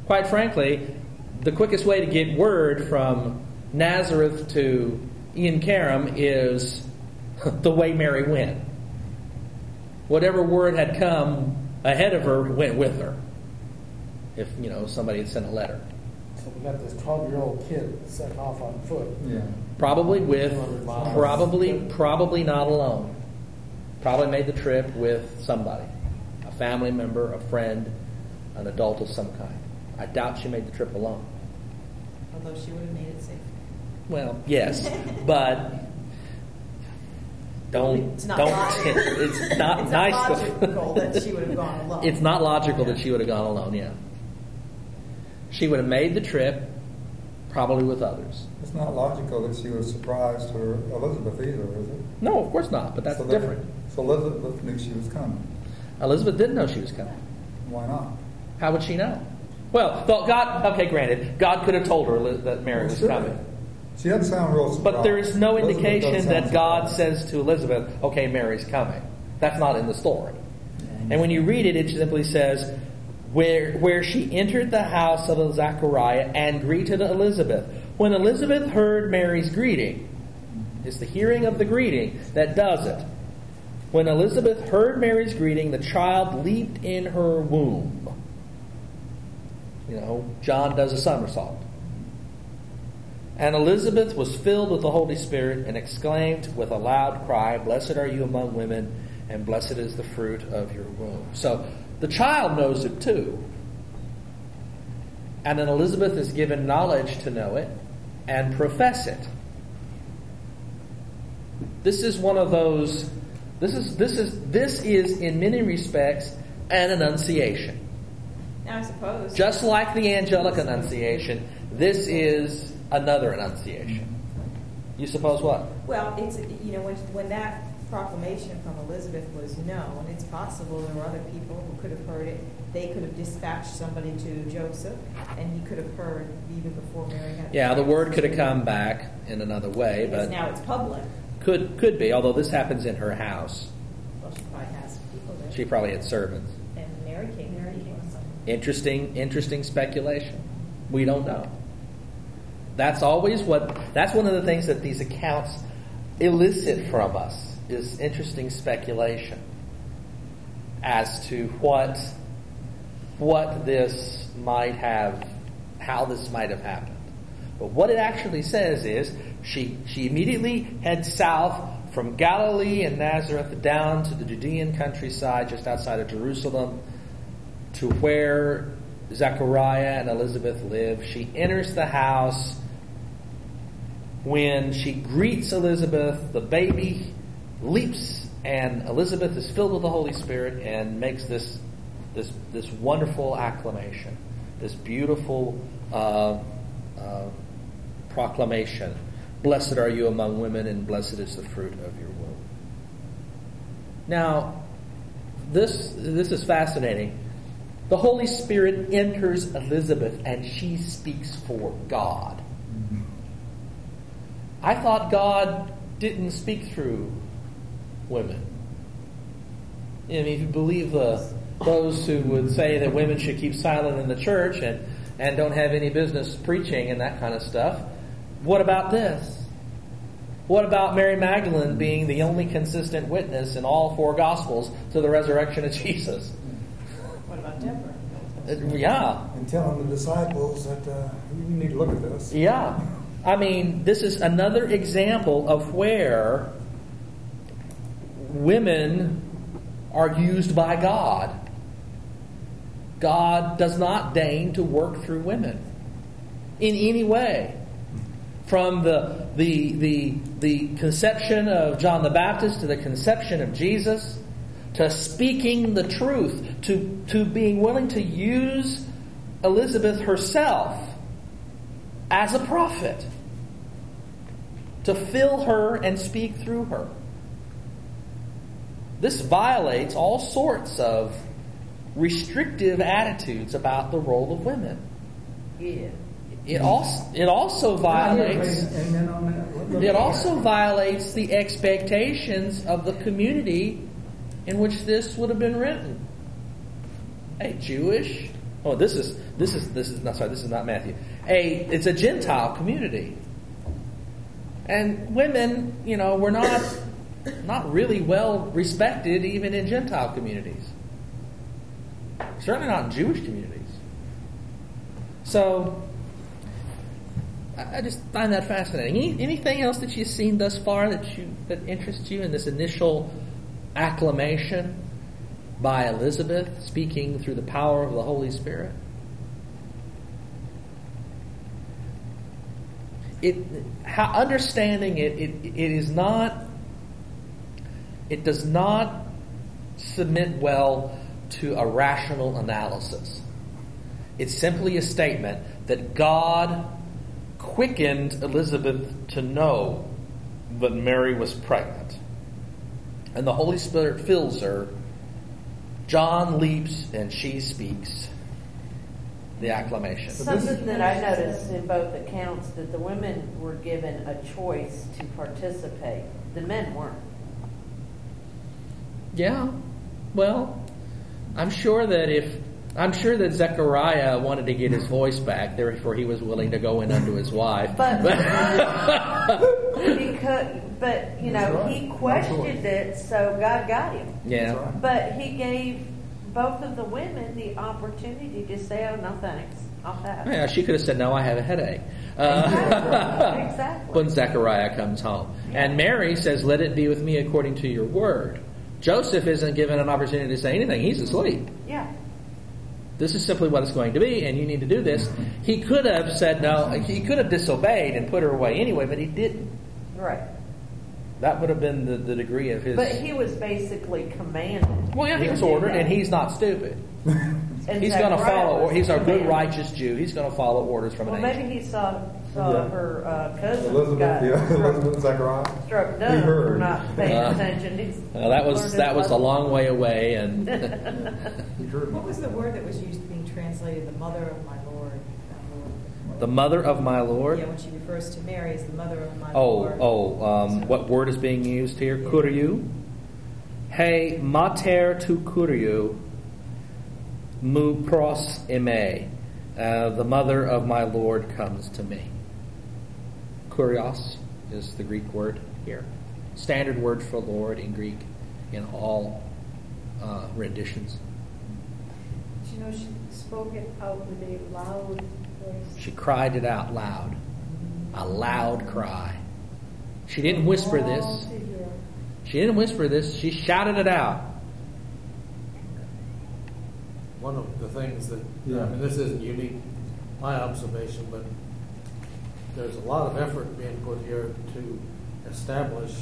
Quite frankly, the quickest way to get word from Nazareth to Ein Karem is the way Mary went. Whatever word had come ahead of her went with her. If, you know, somebody had sent a letter. So we got this twelve-year-old kid setting off on foot. Yeah. Probably with, probably, probably not alone. Probably made the trip with somebody, a family member, a friend, an adult of some kind. I doubt she made the trip alone. Although she would have made it safe. Well, yes, but don't It's not don't. logical. It's not It's not nice. logical to, that she would have gone alone. It's not logical that she would have gone alone. Yeah, she would have made the trip, probably with others. It's not logical that she was surprised to Elizabeth either, is it? No, of course not. But that's so that- different. So Elizabeth knew she was coming. Elizabeth didn't know she was coming. Why not? How would she know? Well, well, God. Okay, granted, God could have told her that Mary was Sure. coming, She doesn't sound real surprised. but there is no Elizabeth indication that God surprised. says to Elizabeth, "Okay, Mary's coming." That's not in the story. And when you read it, it simply says, "Where where she entered the house of Zachariah and greeted Elizabeth." When Elizabeth heard Mary's greeting, it's the hearing of the greeting that does it. When Elizabeth heard Mary's greeting, the child leaped in her womb. You know, John does a somersault. And Elizabeth was filled with the Holy Spirit and exclaimed with a loud cry, Blessed are you among women, and blessed is the fruit of your womb. So the child knows it too. And then Elizabeth is given knowledge to know it and profess it. This is one of those. This is this is this is in many respects an annunciation. Now, I suppose. Just like the angelic annunciation, this is another annunciation. You suppose what? Well, it's, you know, when, when that proclamation from Elizabeth was no, and it's possible there were other people who could have heard it. They could have dispatched somebody to Joseph, and he could have heard even before Mary had. Yeah, the word could have come back in another way, Because but now it's public. could could be. Although this happens in her house, Well, she probably has people there. she probably had servants. And Mary came, Mary came. Interesting, interesting speculation. We don't know. That's always what. That's one of the things that these accounts elicit from us is interesting speculation as to what what this might have, how this might have happened. But what it actually says is she she immediately heads south from Galilee and Nazareth down to the Judean countryside just outside of Jerusalem to where Zechariah and Elizabeth live. She enters the house. When she greets Elizabeth, the baby leaps, and Elizabeth is filled with the Holy Spirit and makes this this this wonderful acclamation, this beautiful uh, uh, proclamation. Blessed are you among women, and blessed is the fruit of your womb. Now, this this is fascinating. The Holy Spirit enters Elizabeth, and she speaks for God. I thought God didn't speak through women. I mean, if you believe the, those who would say that women should keep silent in the church and, and don't have any business preaching and that kind of stuff, what about this? What about Mary Magdalene being the only consistent witness in all four Gospels to the resurrection of Jesus? What about Deborah? Uh, Yeah, And telling the disciples that uh, you need to look at this. Yeah. I mean, this is another example of where women are used by God. God does not deign to work through women in any way. From the, the, the, the conception of John the Baptist to the conception of Jesus, to speaking the truth, to, to being willing to use Elizabeth herself as a prophet to fill her and speak through her. This violates all sorts of restrictive attitudes about the role of women. Yeah. It also, it also violates Amen on that. it also violates the expectations of the community in which this would have been written. A Jewish, oh, this is this is this is not sorry, this is not Matthew. A it's a Gentile community, and women, you know, were not not really well respected even in Gentile communities. Certainly not in Jewish communities. So I just find that fascinating. Any, anything else that you've seen thus far that you that interests you in this initial acclamation by Elizabeth, speaking through the power of the Holy Spirit? It, how, understanding it, it, it is not. It does not submit well to a rational analysis. It's simply a statement that God quickened Elizabeth to know that Mary was pregnant. And the Holy Spirit fills her. John leaps and she speaks the acclamation. Something that I noticed in both accounts that the women were given a choice to participate. The men weren't. Yeah. Well, I'm sure that if I'm sure that Zechariah wanted to get his voice back, therefore he was willing to go in unto his wife. But because, but you know, he questioned it, so God got him. yeah. But he gave both of the women the opportunity to say, "Oh no, thanks, I'll pass." Yeah, she could have said, "No, I have a headache." Uh, Exactly. when Zechariah comes home, and Mary says, "Let it be with me according to your word." Joseph isn't given an opportunity to say anything; he's asleep. Yeah. This is simply what it's going to be, and you need to do this. He could have said no. He could have disobeyed and put her away anyway, but he didn't. Right. That would have been the, the degree of his. But he was basically commanded. well, yeah, he was ordered, and he's not stupid. And He's going to follow. He's a good, commanded. righteous Jew. He's going to follow orders from Well, an angel. maybe he saw saw Yeah. her uh, cousin Elizabeth, got yeah, struck, Elizabeth Zachariah. struck He dumb for heard. not paying Uh, attention. He's Well, that was learned that was a lesson. long way away, and He heard. What was the word that was used to being translated, the mother of my Lord? the mother of my Lord. Yeah, when she refers to Mary as the mother of my Oh, Lord. oh, um, what word is being used here? Kuriu. Hey, mater tu kuriu, mu pros ime. Uh, the mother of my Lord comes to me. Kurios is the Greek word here. Standard word for Lord in Greek in all uh, renditions. You know, she spoke it out with a loud voice. She cried it out loud. A loud cry. She didn't whisper this. All to hear. She didn't whisper this, she shouted it out. One of the things that, Yeah. I mean, this isn't unique, my observation, but there's a lot of effort being put here to establish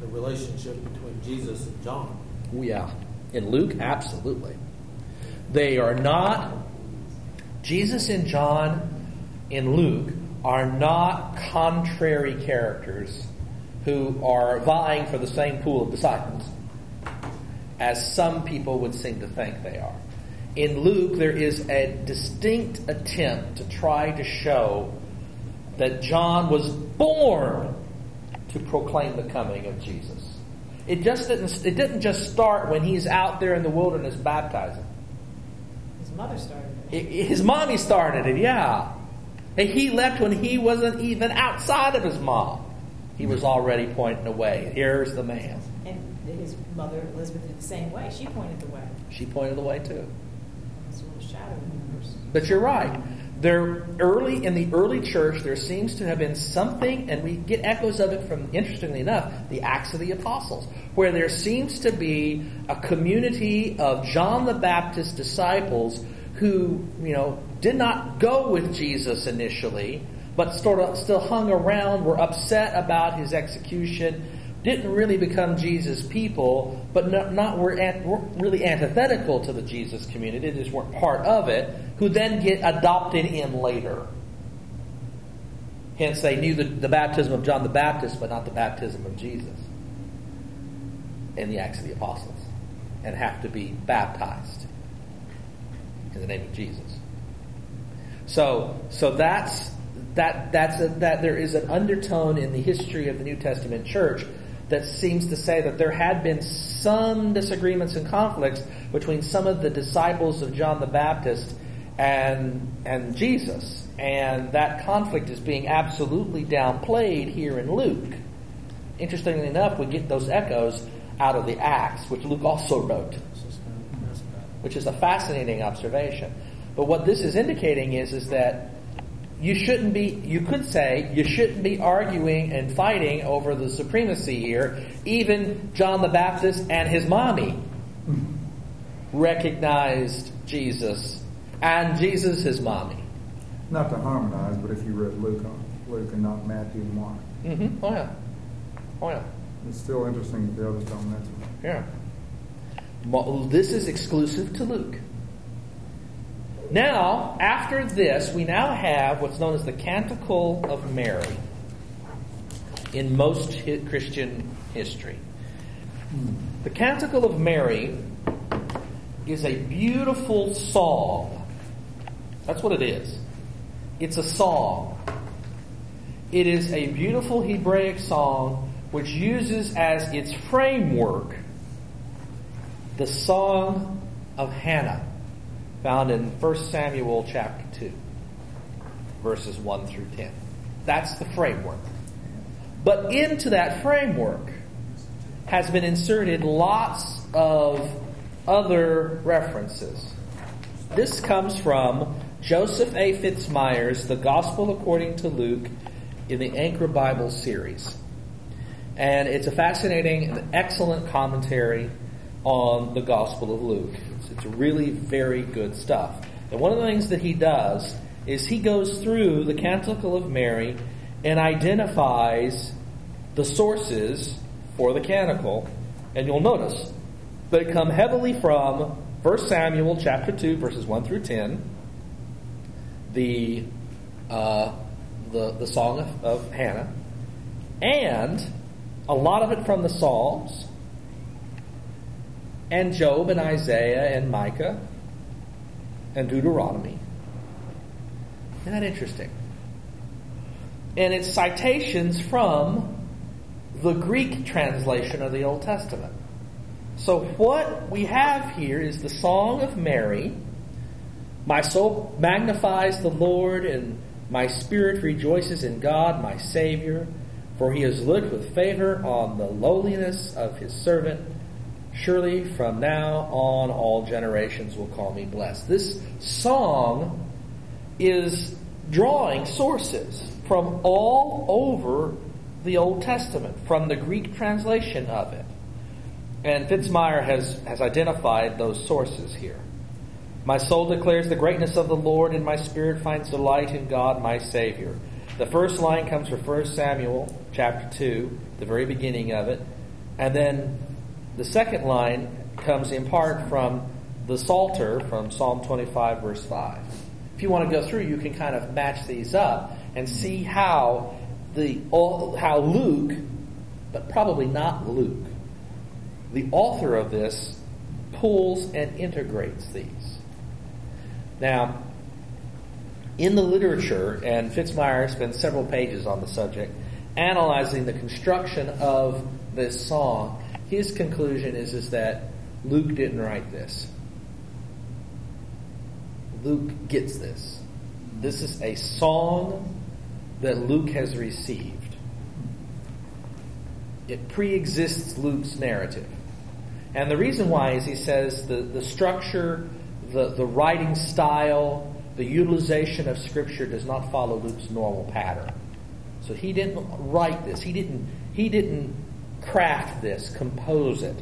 the relationship between Jesus and John. Oh, yeah. In Luke, absolutely. They are not, Jesus and John in Luke are not contrary characters who are vying for the same pool of disciples, as some people would seem to think they are. In Luke, there is a distinct attempt to try to show that John was born to proclaim the coming of Jesus. It just didn't, it didn't just start when he's out there in the wilderness baptizing. His mother started it. His mommy started it, yeah. And he left when he wasn't even outside of his mom. He was already pointing away. Here's the man. And his mother, Elizabeth, did the same way. She pointed the way. She pointed the way too. It was shadow universe. But you're right. There early in the early church, there seems to have been something, and we get echoes of it from, interestingly enough, the Acts of the Apostles, where there seems to be a community of John the Baptist disciples who, you know, did not go with Jesus initially, but sort of still hung around, were upset about his execution, didn't really become Jesus people, but not, not were, an, were really antithetical to the Jesus community, they just weren't part of it, who then get adopted in later. Hence, they knew the, the baptism of John the Baptist, but not the baptism of Jesus in the Acts of the Apostles, and have to be baptized in the name of Jesus. So, so that's that that's a, that there is an undertone in the history of the New Testament church that seems to say that there had been some disagreements and conflicts between some of the disciples of John the Baptist and and Jesus, and that conflict is being absolutely downplayed here in Luke. Interestingly enough, we get those echoes out of the Acts, which Luke also wrote which is a fascinating observation. But what this is indicating is, is that you shouldn't be, you could say, you shouldn't be arguing and fighting over the supremacy here. Even John the Baptist and his mommy recognized Jesus, and Jesus his mommy. Not to harmonize, but if you read Luke, on Luke and not Matthew and Mark, Mm-hmm. Oh yeah. Oh yeah. it's still interesting that the others don't mention it. Yeah. Mo- This is exclusive to Luke. Now, after this, we now have what's known as the Canticle of Mary in most Christian history. The Canticle of Mary is a beautiful song. That's what it is. It's a song. It is a beautiful Hebraic song which uses as its framework the Song of Hannah, found in 1 Samuel chapter 2, verses 1 through 10. That's the framework. But into that framework has been inserted lots of other references. This comes from Joseph A. Fitzmyer's, The Gospel According to Luke, in the Anchor Bible series. And it's a fascinating and excellent commentary on the Gospel of Luke. It's, it's really very good stuff. And one of the things that he does is he goes through the Canticle of Mary and identifies the sources for the canticle, and you'll notice they come heavily from 1 Samuel chapter 2, verses 1 through 10, the, uh, the, the Song of, of Hannah, and a lot of it from the Psalms, and Job and Isaiah and Micah and Deuteronomy. Isn't that interesting? And it's citations from the Greek translation of the Old Testament. So what we have here is the Song of Mary. My soul magnifies the Lord, and my spirit rejoices in God, my Savior, for he has looked with favor on the lowliness of his servant. Surely from now on all generations will call me blessed. This song is drawing sources from all over the Old Testament, from the Greek translation of it. And Fitzmyer has, has identified those sources here. My soul declares the greatness of the Lord, and my spirit finds delight in God, my Savior. The first line comes from 1 Samuel chapter 2, the very beginning of it. And then the second line comes in part from the Psalter from Psalm 25, verse 5. If you want to go through, you can kind of match these up and see how the how Luke, but probably not Luke, the author of this pulls and integrates these. Now, in the literature, and Fitzmyer spends several pages on the subject, analyzing the construction of this song, his conclusion is, is that Luke didn't write this. Luke gets this. This is a song that Luke has received. It pre exists Luke's narrative. And the reason why is he says the, the structure, the, the writing style, the utilization of Scripture does not follow Luke's normal pattern. So he didn't write this. He didn't, he didn't craft this, compose it.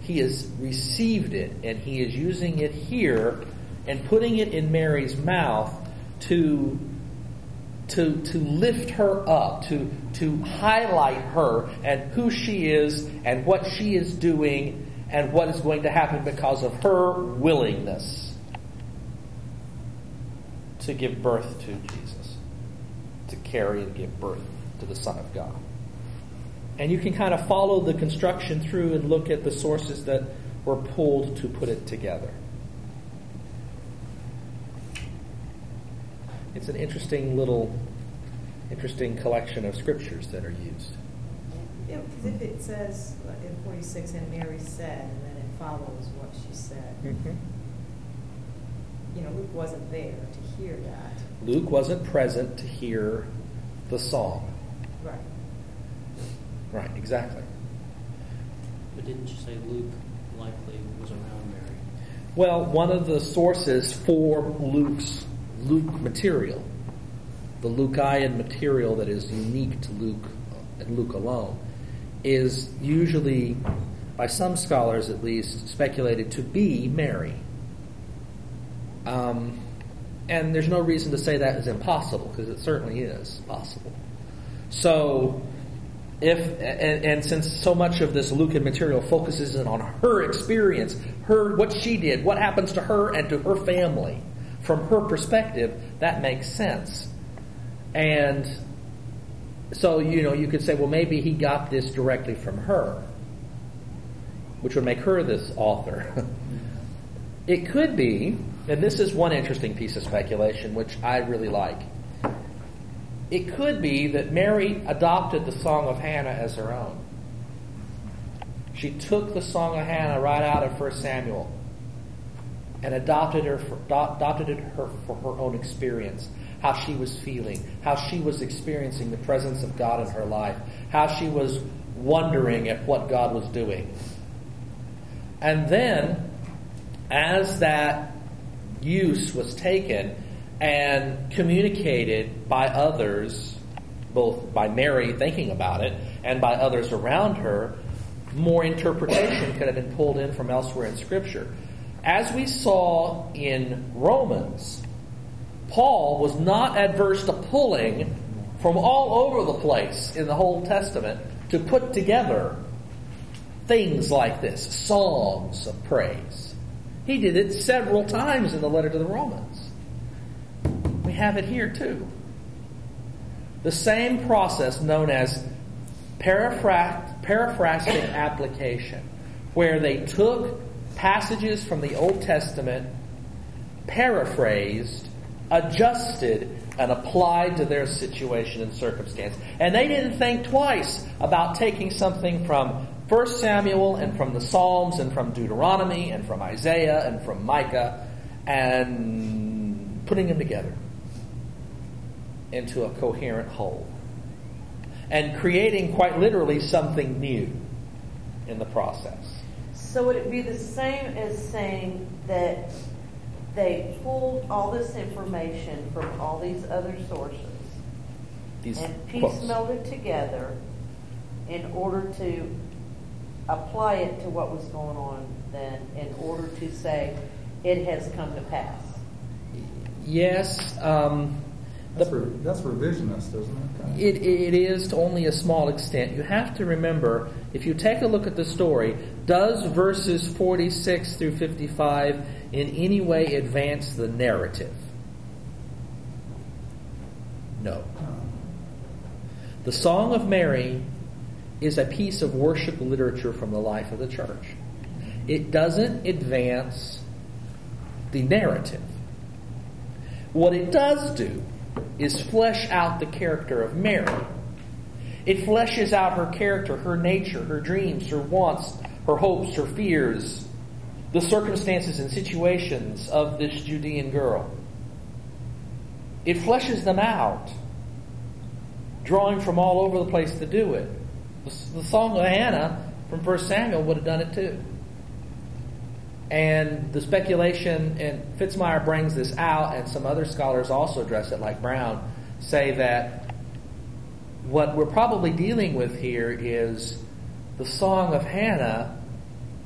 He has received it and he is using it here and putting it in Mary's mouth to to, to lift her up, to, to highlight her and who she is and what she is doing and what is going to happen because of her willingness to give birth to Jesus, to carry and give birth to the Son of God. And you can kind of follow the construction through and look at the sources that were pulled to put it together. It's an interesting little, interesting collection of scriptures that are used. Yeah, because if it says in 46, and Mary said, and then it follows what she said, Mm-hmm. you know, Luke wasn't there to hear that. Luke wasn't present to hear the song. Right. Right, exactly. But didn't you say Luke likely was around Mary? Well, one of the sources for Luke's Luke material, the Lucaean material that is unique to Luke and Luke alone, is usually, by some scholars at least, speculated to be Mary. Um, and there's no reason to say that is impossible, because it certainly is possible. So, if and, and, since so much of this Lucan material focuses in on her experience, her what she did, what happens to her and to her family, from her perspective, that makes sense. And so you know you could say, well, maybe he got this directly from her, which would make her this author. it could be, and this is one interesting piece of speculation, which I really like. It could be that Mary adopted the Song of Hannah as her own. She took the Song of Hannah right out of 1 Samuel and adopted her for, adopted her for her own experience, how she was feeling, how she was experiencing the presence of God in her life, how she was wondering at what God was doing. And then, as that use was taken, and communicated by others, both by Mary thinking about it and by others around her, more interpretation could have been pulled in from elsewhere in Scripture. As we saw in Romans, Paul was not adverse to pulling from all over the place in the whole Testament to put together things like this, songs of praise. He did it several times in the letter to the Romans. Have it here too. The same process known as paraphrastic application, where they took passages from the Old Testament, paraphrased, adjusted, and applied to their situation and circumstance. And they didn't think twice about taking something from 1 Samuel and from the Psalms and from Deuteronomy and from Isaiah and from Micah and putting them together into a coherent whole. And creating quite literally something new in the process. So would it be the same as saying that they pulled all this information from all these other sources These and piecemealed it together in order to apply it to what was going on then, in order to say it has come to pass? Yes, um, That's, re- that's revisionist, isn't it? It, it is to only a small extent. You have to remember, if you take a look at the story, does verses 46 through 55 in any way advance the narrative? No. The Song of Mary is a piece of worship literature from the life of the church. It doesn't advance the narrative. What it does do is flesh out the character of Mary. It fleshes out her character, her nature, her dreams, her wants, her hopes, her fears, the circumstances and situations of this Judean girl. It fleshes them out, drawing from all over the place to do it. The, the Song of Hannah from 1 Samuel would have done it too. And the speculation, and Fitzmyer brings this out, and some other scholars also address it, like Brown, say that what we're probably dealing with here is the Song of Hannah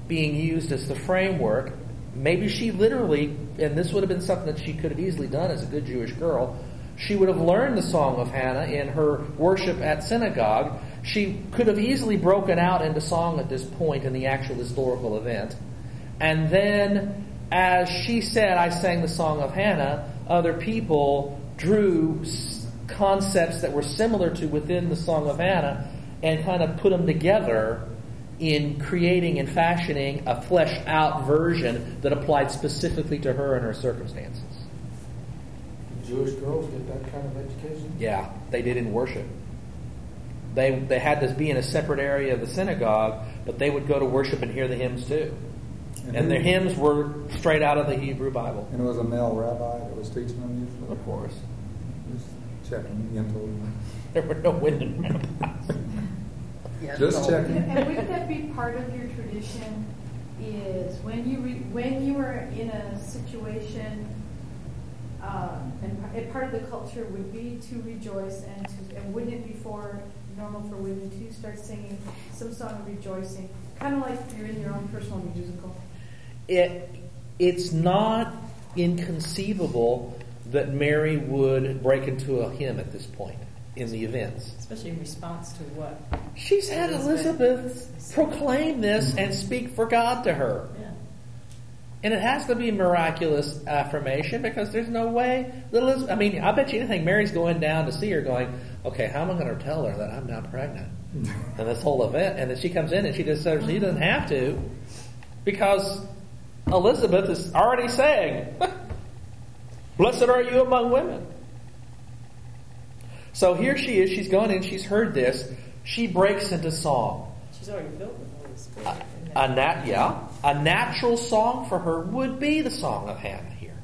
being used as the framework. Maybe she literally, and this would have been something that she could have easily done as a good Jewish girl, she would have learned the Song of Hannah in her worship at synagogue. She could have easily broken out into song at this point in the actual historical event. And then, as she said, I sang the Song of Hannah, other people drew concepts that were similar to within the Song of Hannah and kind of put them together in creating and fashioning a fleshed out version that applied specifically to her and her circumstances. Jewish girls get that kind of education? Yeah, they did in worship. They, they had to be in a separate area of the synagogue, but they would go to worship and hear the hymns too. And, and their hymns were straight out of the Hebrew Bible. And it was a male rabbi that was teaching them usually? Of course. Just checking, info. There were no women rabbis. Just checking. And wouldn't that be part of your tradition? Is when you re, when you are in a situation, uh, and and part of the culture would be to rejoice and to, and wouldn't it be for normal for women to start singing some song of rejoicing, kind of like you're in your own personal musical. It, it's not inconceivable that Mary would break into a hymn at this point in the events. Especially in response to what? She's had Elizabeth proclaim this and speak for God to her. Yeah. And it has to be miraculous affirmation because there's no way that Elizabeth, I mean, I bet you anything Mary's going down to see her going, okay, how am I going to tell her that I'm not pregnant? and this whole event. And then she comes in and she just says she doesn't have to because Elizabeth is already saying, blessed are you among women. So here she is, she's gone in, she's heard this, she breaks into song. She's already filled with the Holy Spirit. isn't? A nat, yeah, a natural song for her would be the song of Hannah here,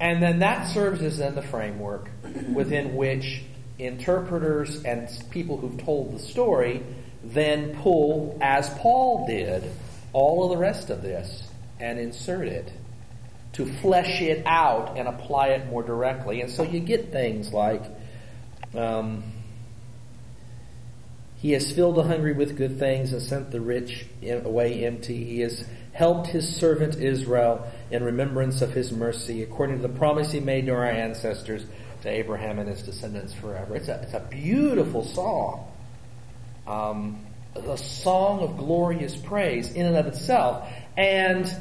and then that serves as then the framework within which interpreters and people who've told the story then pull, as Paul did, all of the rest of this and insert it to flesh it out and apply it more directly, and so you get things like. Um, he has filled the hungry with good things and sent the rich away empty. He has helped his servant Israel in remembrance of his mercy, according to the promise he made to our ancestors, to Abraham and his descendants forever. It's a, it's a beautiful song. um, a song of glorious praise in and of itself. And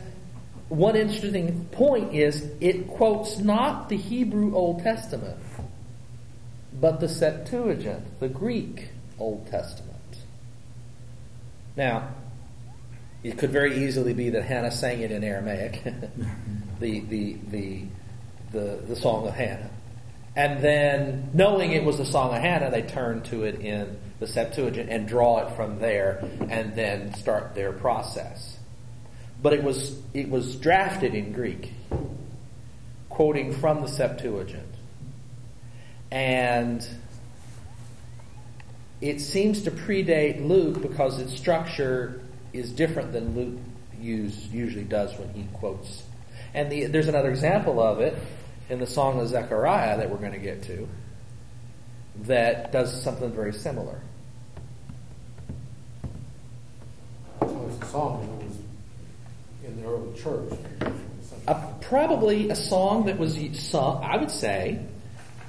one interesting point is it quotes not the Hebrew Old Testament, but the Septuagint, the Greek Old Testament. Now, it could very easily be that Hannah sang it in Aramaic, the, the, the, the, the Song of Hannah. And then, knowing it was the Song of Hannah, they turn to it in the Septuagint and draw it from there and then start their process. But it was, it was drafted in Greek, quoting from the Septuagint. And it seems to predate Luke because its structure is different than Luke use, usually does when he quotes. And the, there's another example of it in the Song of Zechariah that we're going to get to that does something very similar. It's a song in the early church. Probably a song that was sung, I would say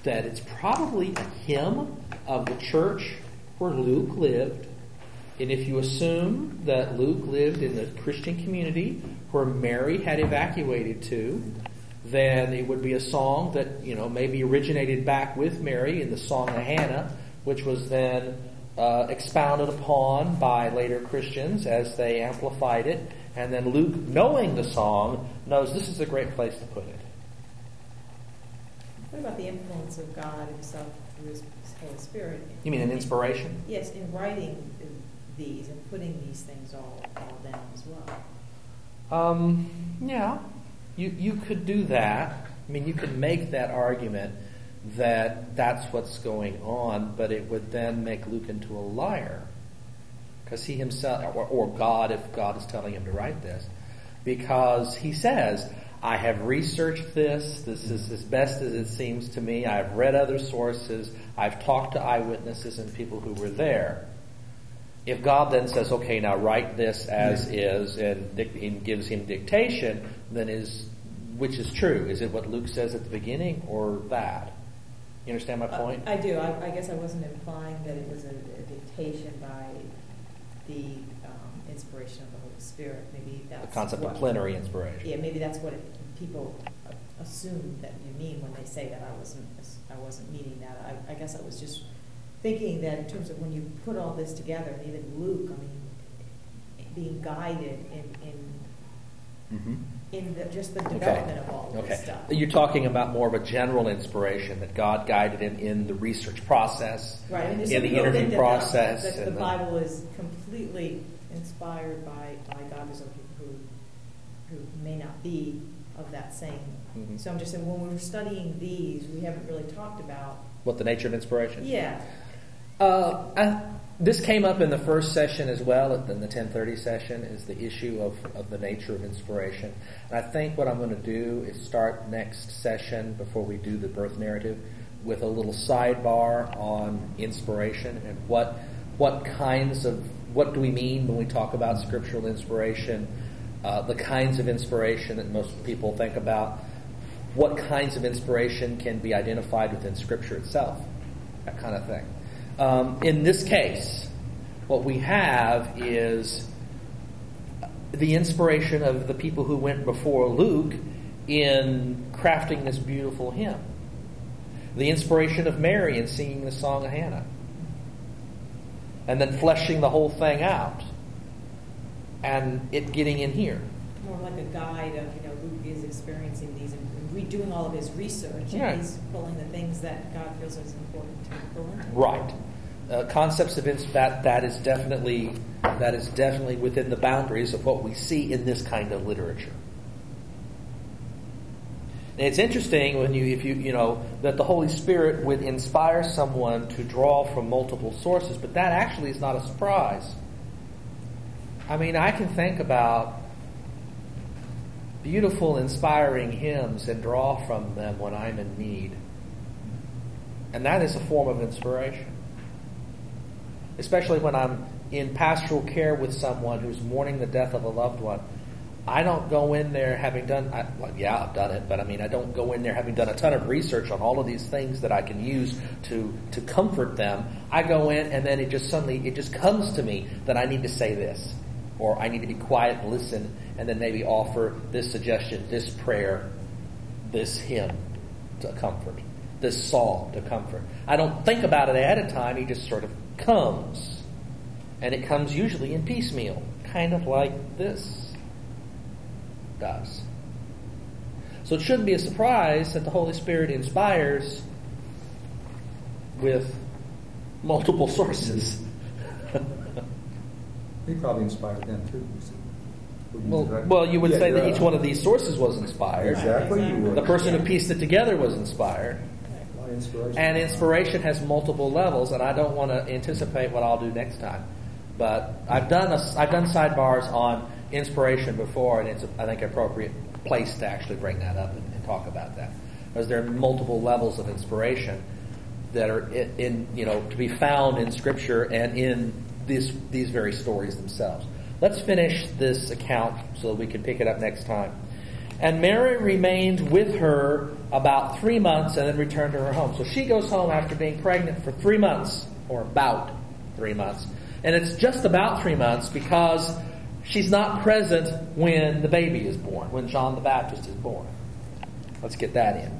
that it's probably a hymn of the church where Luke lived. And if you assume that Luke lived in the Christian community where Mary had evacuated to, then it would be a song that, you know, maybe originated back with Mary in the Song of Hannah, which was then uh, expounded upon by later Christians as they amplified it. And then Luke, knowing the song, knows this is a great place to put it. What about the influence of God himself through his Holy Spirit? You mean an inspiration? Yes, in writing these and putting these things all, all down as well. Um, yeah, you, you could do that. I mean, you could make that argument that that's what's going on, but it would then make Luke into a liar. Because he himself, or, or God, if God is telling him to write this, because he says, I have researched this. This is as best as it seems to me. I've read other sources. I've talked to eyewitnesses and people who were there. If God then says, okay, now write this as is and, and gives him dictation, then is, which is true? Is it what Luke says at the beginning or that? You understand my point? Uh, I do. I, I, guess I wasn't implying that it was a, a dictation by the um, inspiration of the Holy Spirit. Maybe that's the concept what, of plenary inspiration. Yeah, maybe that's what it, people assume that you mean when they say that. I wasn't. I wasn't meaning that. I, I guess I was just thinking that in terms of when you put all this together, and even Luke, I mean, being guided in in mm-hmm. In the, just the development okay. of all of okay. this stuff. You're talking about more of a general inspiration that God guided him in the research process, right? in the interview process. That, that the Bible is completely inspired by, by God. There's some people who who may not be of that same. Mm-hmm. So I'm just saying, when we were studying these, we haven't really talked about what the nature of inspiration. Yeah, uh, I, this came up in the first session as well, in the 1030 session, is the issue of, of the nature of inspiration. And I think what I'm going to do is start next session before we do the birth narrative with a little sidebar on inspiration and what what kinds of what do we mean when we talk about scriptural inspiration, uh, the kinds of inspiration that most people think about, what kinds of inspiration can be identified within Scripture itself, that kind of thing. Um, in this case, what we have is the inspiration of the people who went before Luke in crafting this beautiful hymn. The inspiration of Mary in singing the Song of Hannah. And then fleshing the whole thing out. And it getting in here. More like a guide of, you know, Luke is experiencing these redoing all of his research. And he's pulling the things that God feels is important to pull in. Right uh, concepts of ins- that that is definitely that is definitely within the boundaries of what we see in this kind of literature. And it's interesting when you if you you know that the Holy Spirit would inspire someone to draw from multiple sources, but that actually is not a surprise. I mean, I can think about beautiful, inspiring hymns and draw from them when I'm in need. And that is a form of inspiration especially when I'm in pastoral care with someone who's mourning the death of a loved one. I don't go in there having done, I, well, yeah, I've done it, but I mean, I don't go in there having done a ton of research on all of these things that I can use to, to comfort them. I go in and then it just suddenly, it just comes to me that I need to say this. Or I need to be quiet and listen and then maybe offer this suggestion, this prayer, this hymn to comfort, this psalm to comfort. I don't think about it ahead of time, he just sort of comes. And it comes usually in piecemeal, kind of like this does. So it shouldn't be a surprise that the Holy Spirit inspires with multiple sources. He probably inspired them too. well, well, you would Yeah, say that each one of these sources was inspired. Exactly, you would. The person who pieced it together was inspired. Inspiration. And inspiration has multiple levels, and I don't want to anticipate what I'll do next time. But I've done a, I've done sidebars on inspiration before, and it's I think appropriate place to actually bring that up and, and talk about that, because there are multiple levels of inspiration that are in, in you know to be found in Scripture and in these these very stories themselves. Let's finish this account so that we can pick it up next time. And Mary remained with her about three months and then returned to her home. So she goes home after being pregnant for three months, or about three months. And it's just about three months because she's not present when the baby is born, when John the Baptist is born. Let's get that in.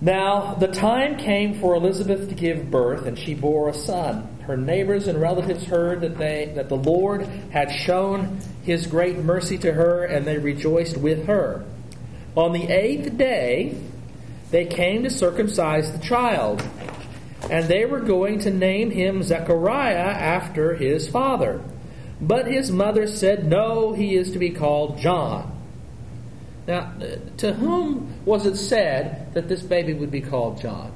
Now, the time came for Elizabeth to give birth, and she bore a son. Her neighbors and relatives heard that they that the Lord had shown his great mercy to her, and they rejoiced with her. On the eighth day, they came to circumcise the child, and they were going to name him Zechariah after his father. But his mother said, No, he is to be called John. Now, to whom was it said that this baby would be called John?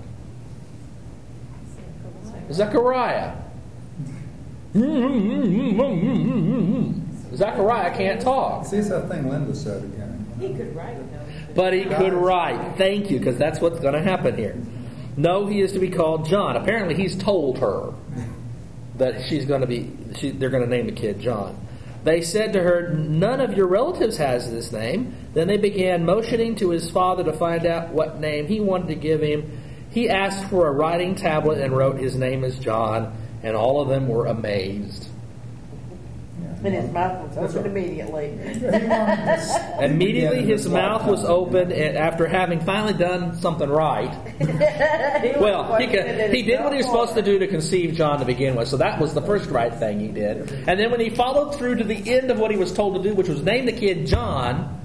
Zechariah. Mm-hmm. Zechariah can't talk, See, it's that thing Linda said again. He could write though. but he could write. Thank you, because that's what's going to happen here. No, he is to be called John. Apparently, he's told her that she's going to be. She, they're going to name the kid John. They said to her, None of your relatives has this name. Then they began motioning to his father to find out what name he wanted to give him. He asked for a writing tablet and wrote, His name is John, and all of them were amazed. And his mouth was opened immediately. Immediately, his mouth was opened, and after having finally done something right, well, he, could, he did what he was supposed to do to conceive John to begin with, so that was the first right thing he did. And then when he followed through to the end of what he was told to do, which was name the kid John,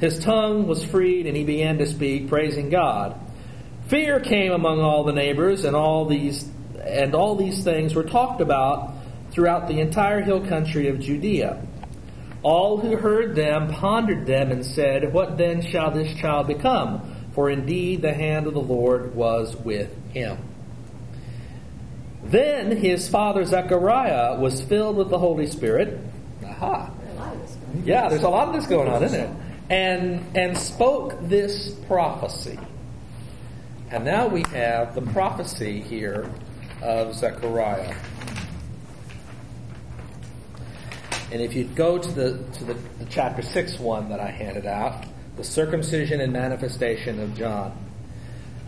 his tongue was freed and he began to speak, praising God. Fear came among all the neighbors, and all these and all these things were talked about throughout the entire hill country of Judea. All who heard them pondered them and said, What then shall this child become? For indeed the hand of the Lord was with him. Then his father Zechariah was filled with the Holy Spirit. Aha. Yeah, there's a lot of this going on, isn't it? And and spoke this prophecy. And now we have the prophecy here of Zechariah. And if you go to the to the, the chapter six one that I handed out, the circumcision and manifestation of John.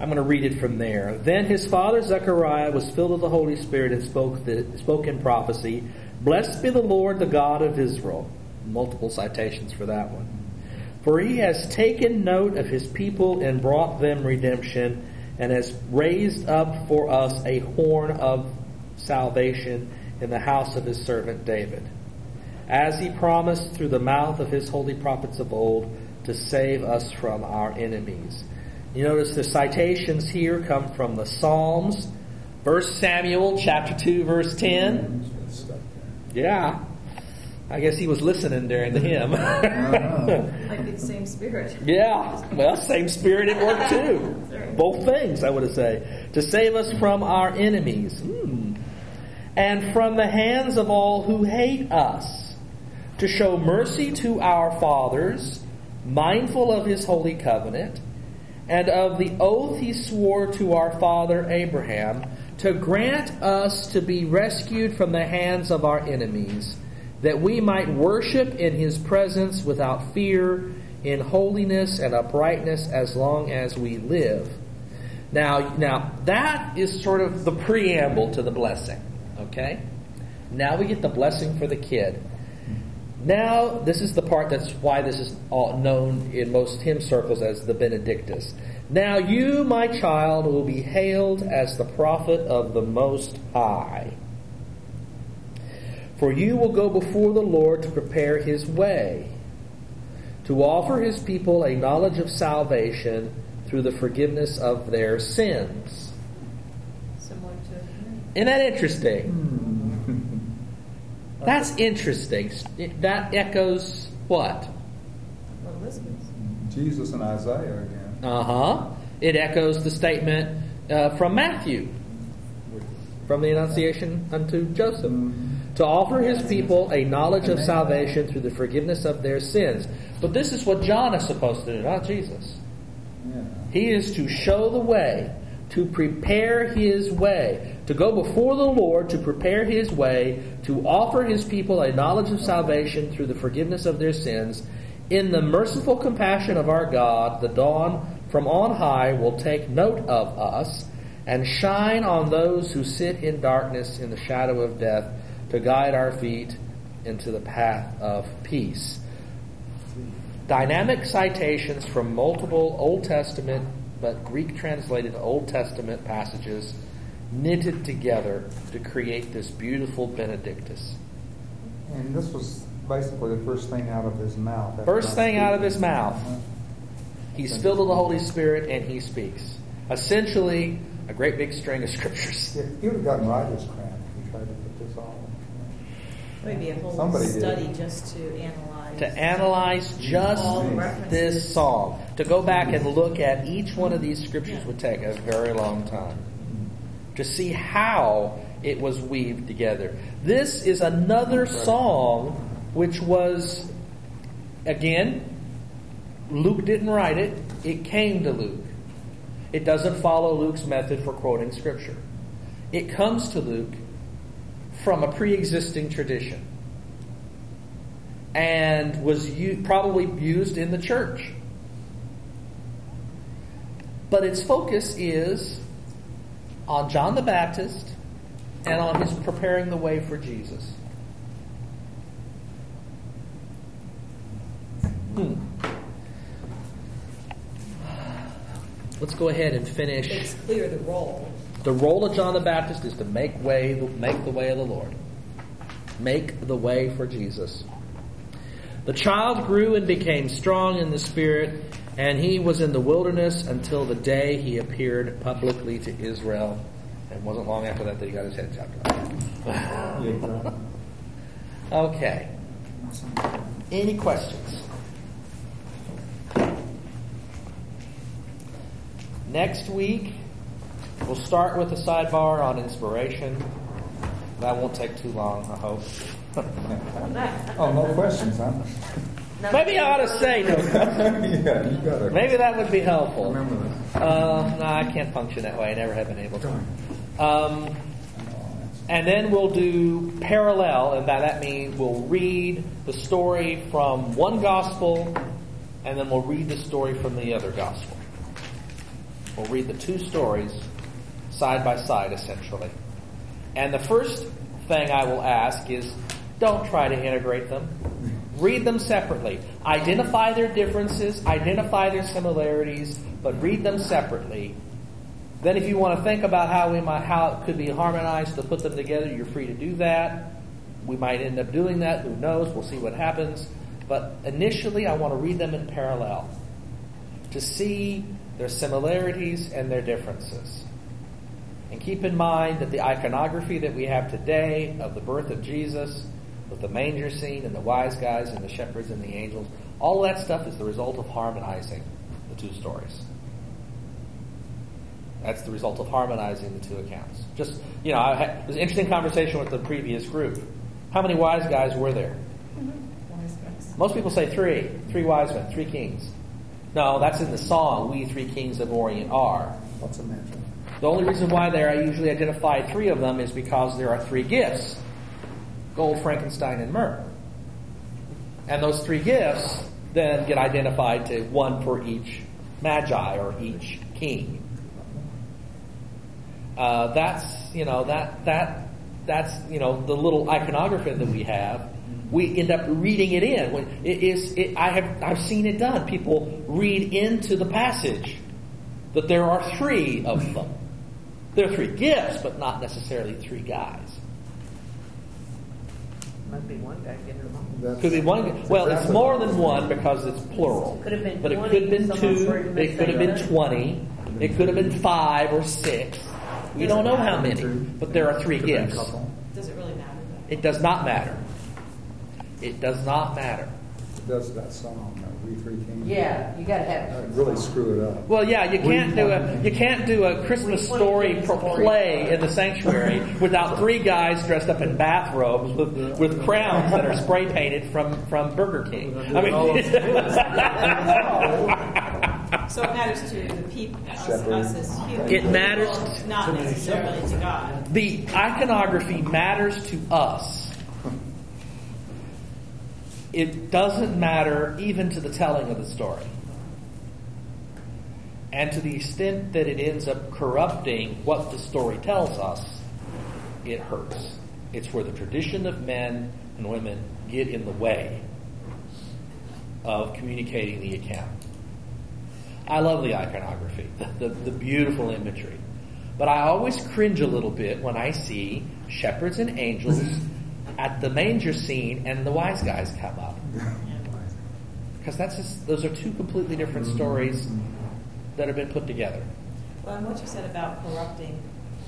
I'm going to read it from there. Then his father Zechariah was filled with the Holy Spirit and spoke the, spoke in prophecy. Blessed be the Lord, the God of Israel. Multiple citations for that one. For he has taken note of his people and brought them redemption, and has raised up for us a horn of salvation in the house of his servant David, as he promised through the mouth of his holy prophets of old to save us from our enemies. You notice the citations here come from the Psalms, 1 Samuel chapter 2 verse 10. Yeah. I guess he was listening during the hymn. like the same spirit. Yeah, well, same spirit at work too. Both things, I would say. To save us from our enemies. Hmm. And from the hands of all who hate us. To show mercy to our fathers, mindful of his holy covenant, and of the oath he swore to our father Abraham, to grant us to be rescued from the hands of our enemies that we might worship in his presence without fear, in holiness and uprightness as long as we live. Now, now that is sort of the preamble to the blessing. Okay? Now we get the blessing for the kid. Now, this is the part that's why this is known in most hymn circles as the Benedictus. Now you, my child, will be hailed as the prophet of the Most High. For you will go before the Lord to prepare his way, to offer his people a knowledge of salvation through the forgiveness of their sins. Similar to. Isn't that interesting? That's interesting. That echoes what? Well, Elizabeth's. Jesus and Isaiah again. Uh huh. It echoes the statement uh, from Matthew, from the Annunciation unto Joseph, to offer his people a knowledge of salvation through the forgiveness of their sins. But this is what John is supposed to do, not Jesus. He is to show the way, to prepare his way, to go before the Lord, to prepare his way, to offer his people a knowledge of salvation through the forgiveness of their sins. In the merciful compassion of our God, the dawn from on high will take note of us and shine on those who sit in darkness in the shadow of death to guide our feet into the path of peace dynamic citations from multiple Old Testament but Greek translated Old Testament passages knitted together to create this beautiful Benedictus. And this was basically the first thing out of his mouth. First thing out of his mouth. He's filled with the Holy Spirit and he speaks. Essentially, a great big string of scriptures. Yeah, he would have gotten writer's cramp if he tried to put this all. Maybe a whole Somebody did. study just to analyze. To analyze just All the references. this song, to go back and look at each one of these scriptures would take a very long time. To see how it was weaved together. This is another song which was, again, Luke didn't write it, it came to Luke. It doesn't follow Luke's method for quoting scripture. It comes to Luke from a pre existing tradition and was u- probably used in the church. But its focus is on John the Baptist and on his preparing the way for Jesus. Hmm. Let's go ahead and finish. It's clear the role. The role of John the Baptist is to make way, make the way of the Lord. Make the way for Jesus. The child grew and became strong in the Spirit, and he was in the wilderness until the day he appeared publicly to Israel. It wasn't long after that that he got his head chopped off. Okay. Any questions? Next week, we'll start with a sidebar on inspiration. That won't take too long, I hope. Oh, no questions, huh? Maybe I ought to say no. yeah, you got it. Maybe that would be helpful. Remember this. Uh, no, I can't function that way. I never have been able to. Um, and then we'll do parallel, and by that means we'll read the story from one gospel, and then we'll read the story from the other gospel. We'll read the two stories side by side, essentially. And the first thing I will ask is don't try to integrate them. Read them separately. Identify their differences, identify their similarities, but read them separately. Then if you want to think about how we might how it could be harmonized to put them together, you're free to do that. We might end up doing that, who knows? We'll see what happens. But initially I want to read them in parallel to see their similarities and their differences. And keep in mind that the iconography that we have today of the birth of Jesus, with the manger scene and the wise guys and the shepherds and the angels, all that stuff is the result of harmonizing the two stories. That's the result of harmonizing the two accounts. Just, you know, I had it was an interesting conversation with the previous group. How many wise guys were there? Wise. Most people say three. Three wise men, three kings. No, that's in the song, We Three Kings of Orient Are. What's a mention? The only reason why there I usually identify three of them is because there are three gifts gold, Frankenstein, and myrrh. And those three gifts then get identified to one for each magi or each king. Uh, that's you know that that that's you know the little iconography that we have. We end up reading it in. It is, it, I have I've seen it done. People read into the passage that there are three of them. There are three gifts, but not necessarily three guys. Might be one guy getting them all. Could be one. that's Well, it's more than one because it's plural. Could have been but it could have been two. It could have been twenty. It could have been five or six. We don't know how many, but there are three Could have been a gifts. Does it really matter? It does not matter. It does not matter. It does that song, We Three Kings. Yeah, you gotta have. That'd really screw it up. Well, yeah, you can't do a you can't do a Christmas story pro- play in the sanctuary without three guys dressed up in bathrobes with, with crowns that are spray painted from from Burger King. I mean, So it matters to the people, us, us as humans. It matters- Not necessarily to God. the iconography matters to us. It doesn't matter even to the telling of the story. And to the extent that it ends up corrupting what the story tells us, it hurts. It's where the tradition of men and women get in the way of communicating the account. I love the iconography, the, the, the beautiful imagery. But I always cringe a little bit when I see shepherds and angels at the manger scene and the wise guys come up. Because that's just, those are two completely different stories that have been put together. Well, and what you said about corrupting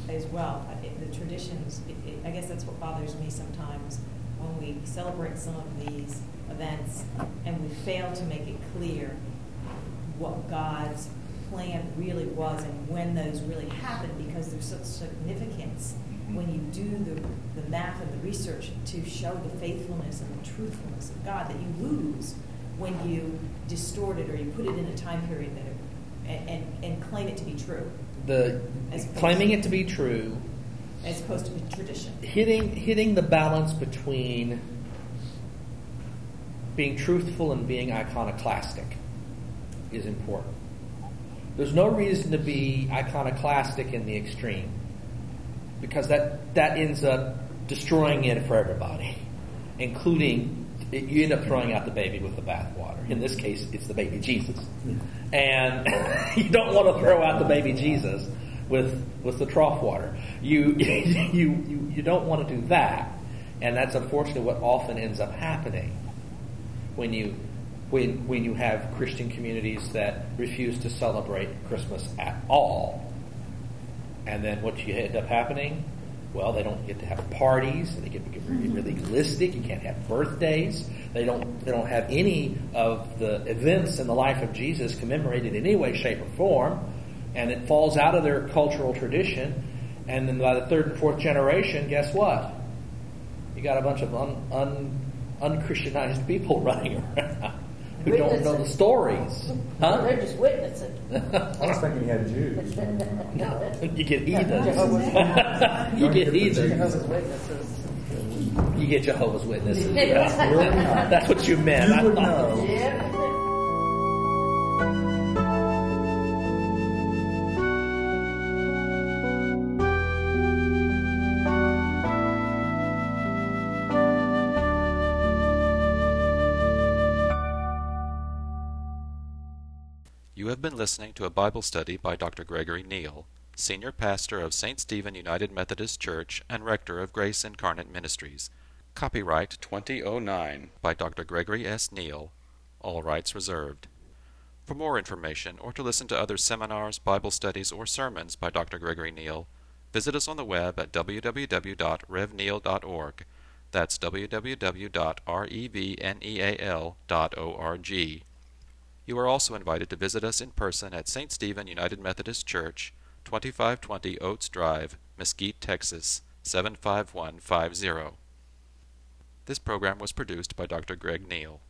as well, it, the traditions, it- it- I guess that's what bothers me sometimes when we celebrate some of these events and we fail to make it clear what God's plan really was and when those really happened because there's such significance when you do the, the math and the research to show the faithfulness and the truthfulness of God that you lose when you distort it or you put it in a time period that it, and, and, claim it to be true The As claiming to- it to be true, as opposed to tradition. hitting hitting the balance between being truthful and being iconoclastic is important. There's no reason to be iconoclastic in the extreme because that that ends up destroying it for everybody, including you end up throwing out the baby with the bathwater. In this case, it's the baby Jesus, and you don't want to throw out the baby Jesus with with the trough water. You you you, you don't want to do that, and that's unfortunately what often ends up happening when you when when you have Christian communities that refuse to celebrate Christmas at all. And then what you end up happening? Well, they don't get to have parties. They get get really legalistic. You can't have birthdays. They don't. They don't have any of the events in the life of Jesus commemorated in any way, shape, or form. And it falls out of their cultural tradition. And then by the third and fourth generation, guess what? You got a bunch of un, un, unchristianized people running around who don't know the stories, huh? They're just witnessing. I was thinking you had Jews. No, you get heathens. Jehovah's- you get heathens. Jehovah's Witnesses. You get Jehovah's Witnesses. Yeah. That's what you meant. I You would thought- know. Yeah. Have been listening to a Bible study by Dr. Gregory Neal, Senior Pastor of St. Stephen United Methodist Church and Rector of Grace Incarnate Ministries. Copyright 2009 by Dr. Gregory S. Neal, all rights reserved. For more information or to listen to other seminars, Bible studies, or sermons by Dr. Gregory Neal, visit us on the web at www.revneal.org. That's www.revneal.org. You are also invited to visit us in person at St. Stephen United Methodist Church, 2520 Oates Drive, Mesquite, Texas, 75150. This program was produced by Dr. Greg Neal.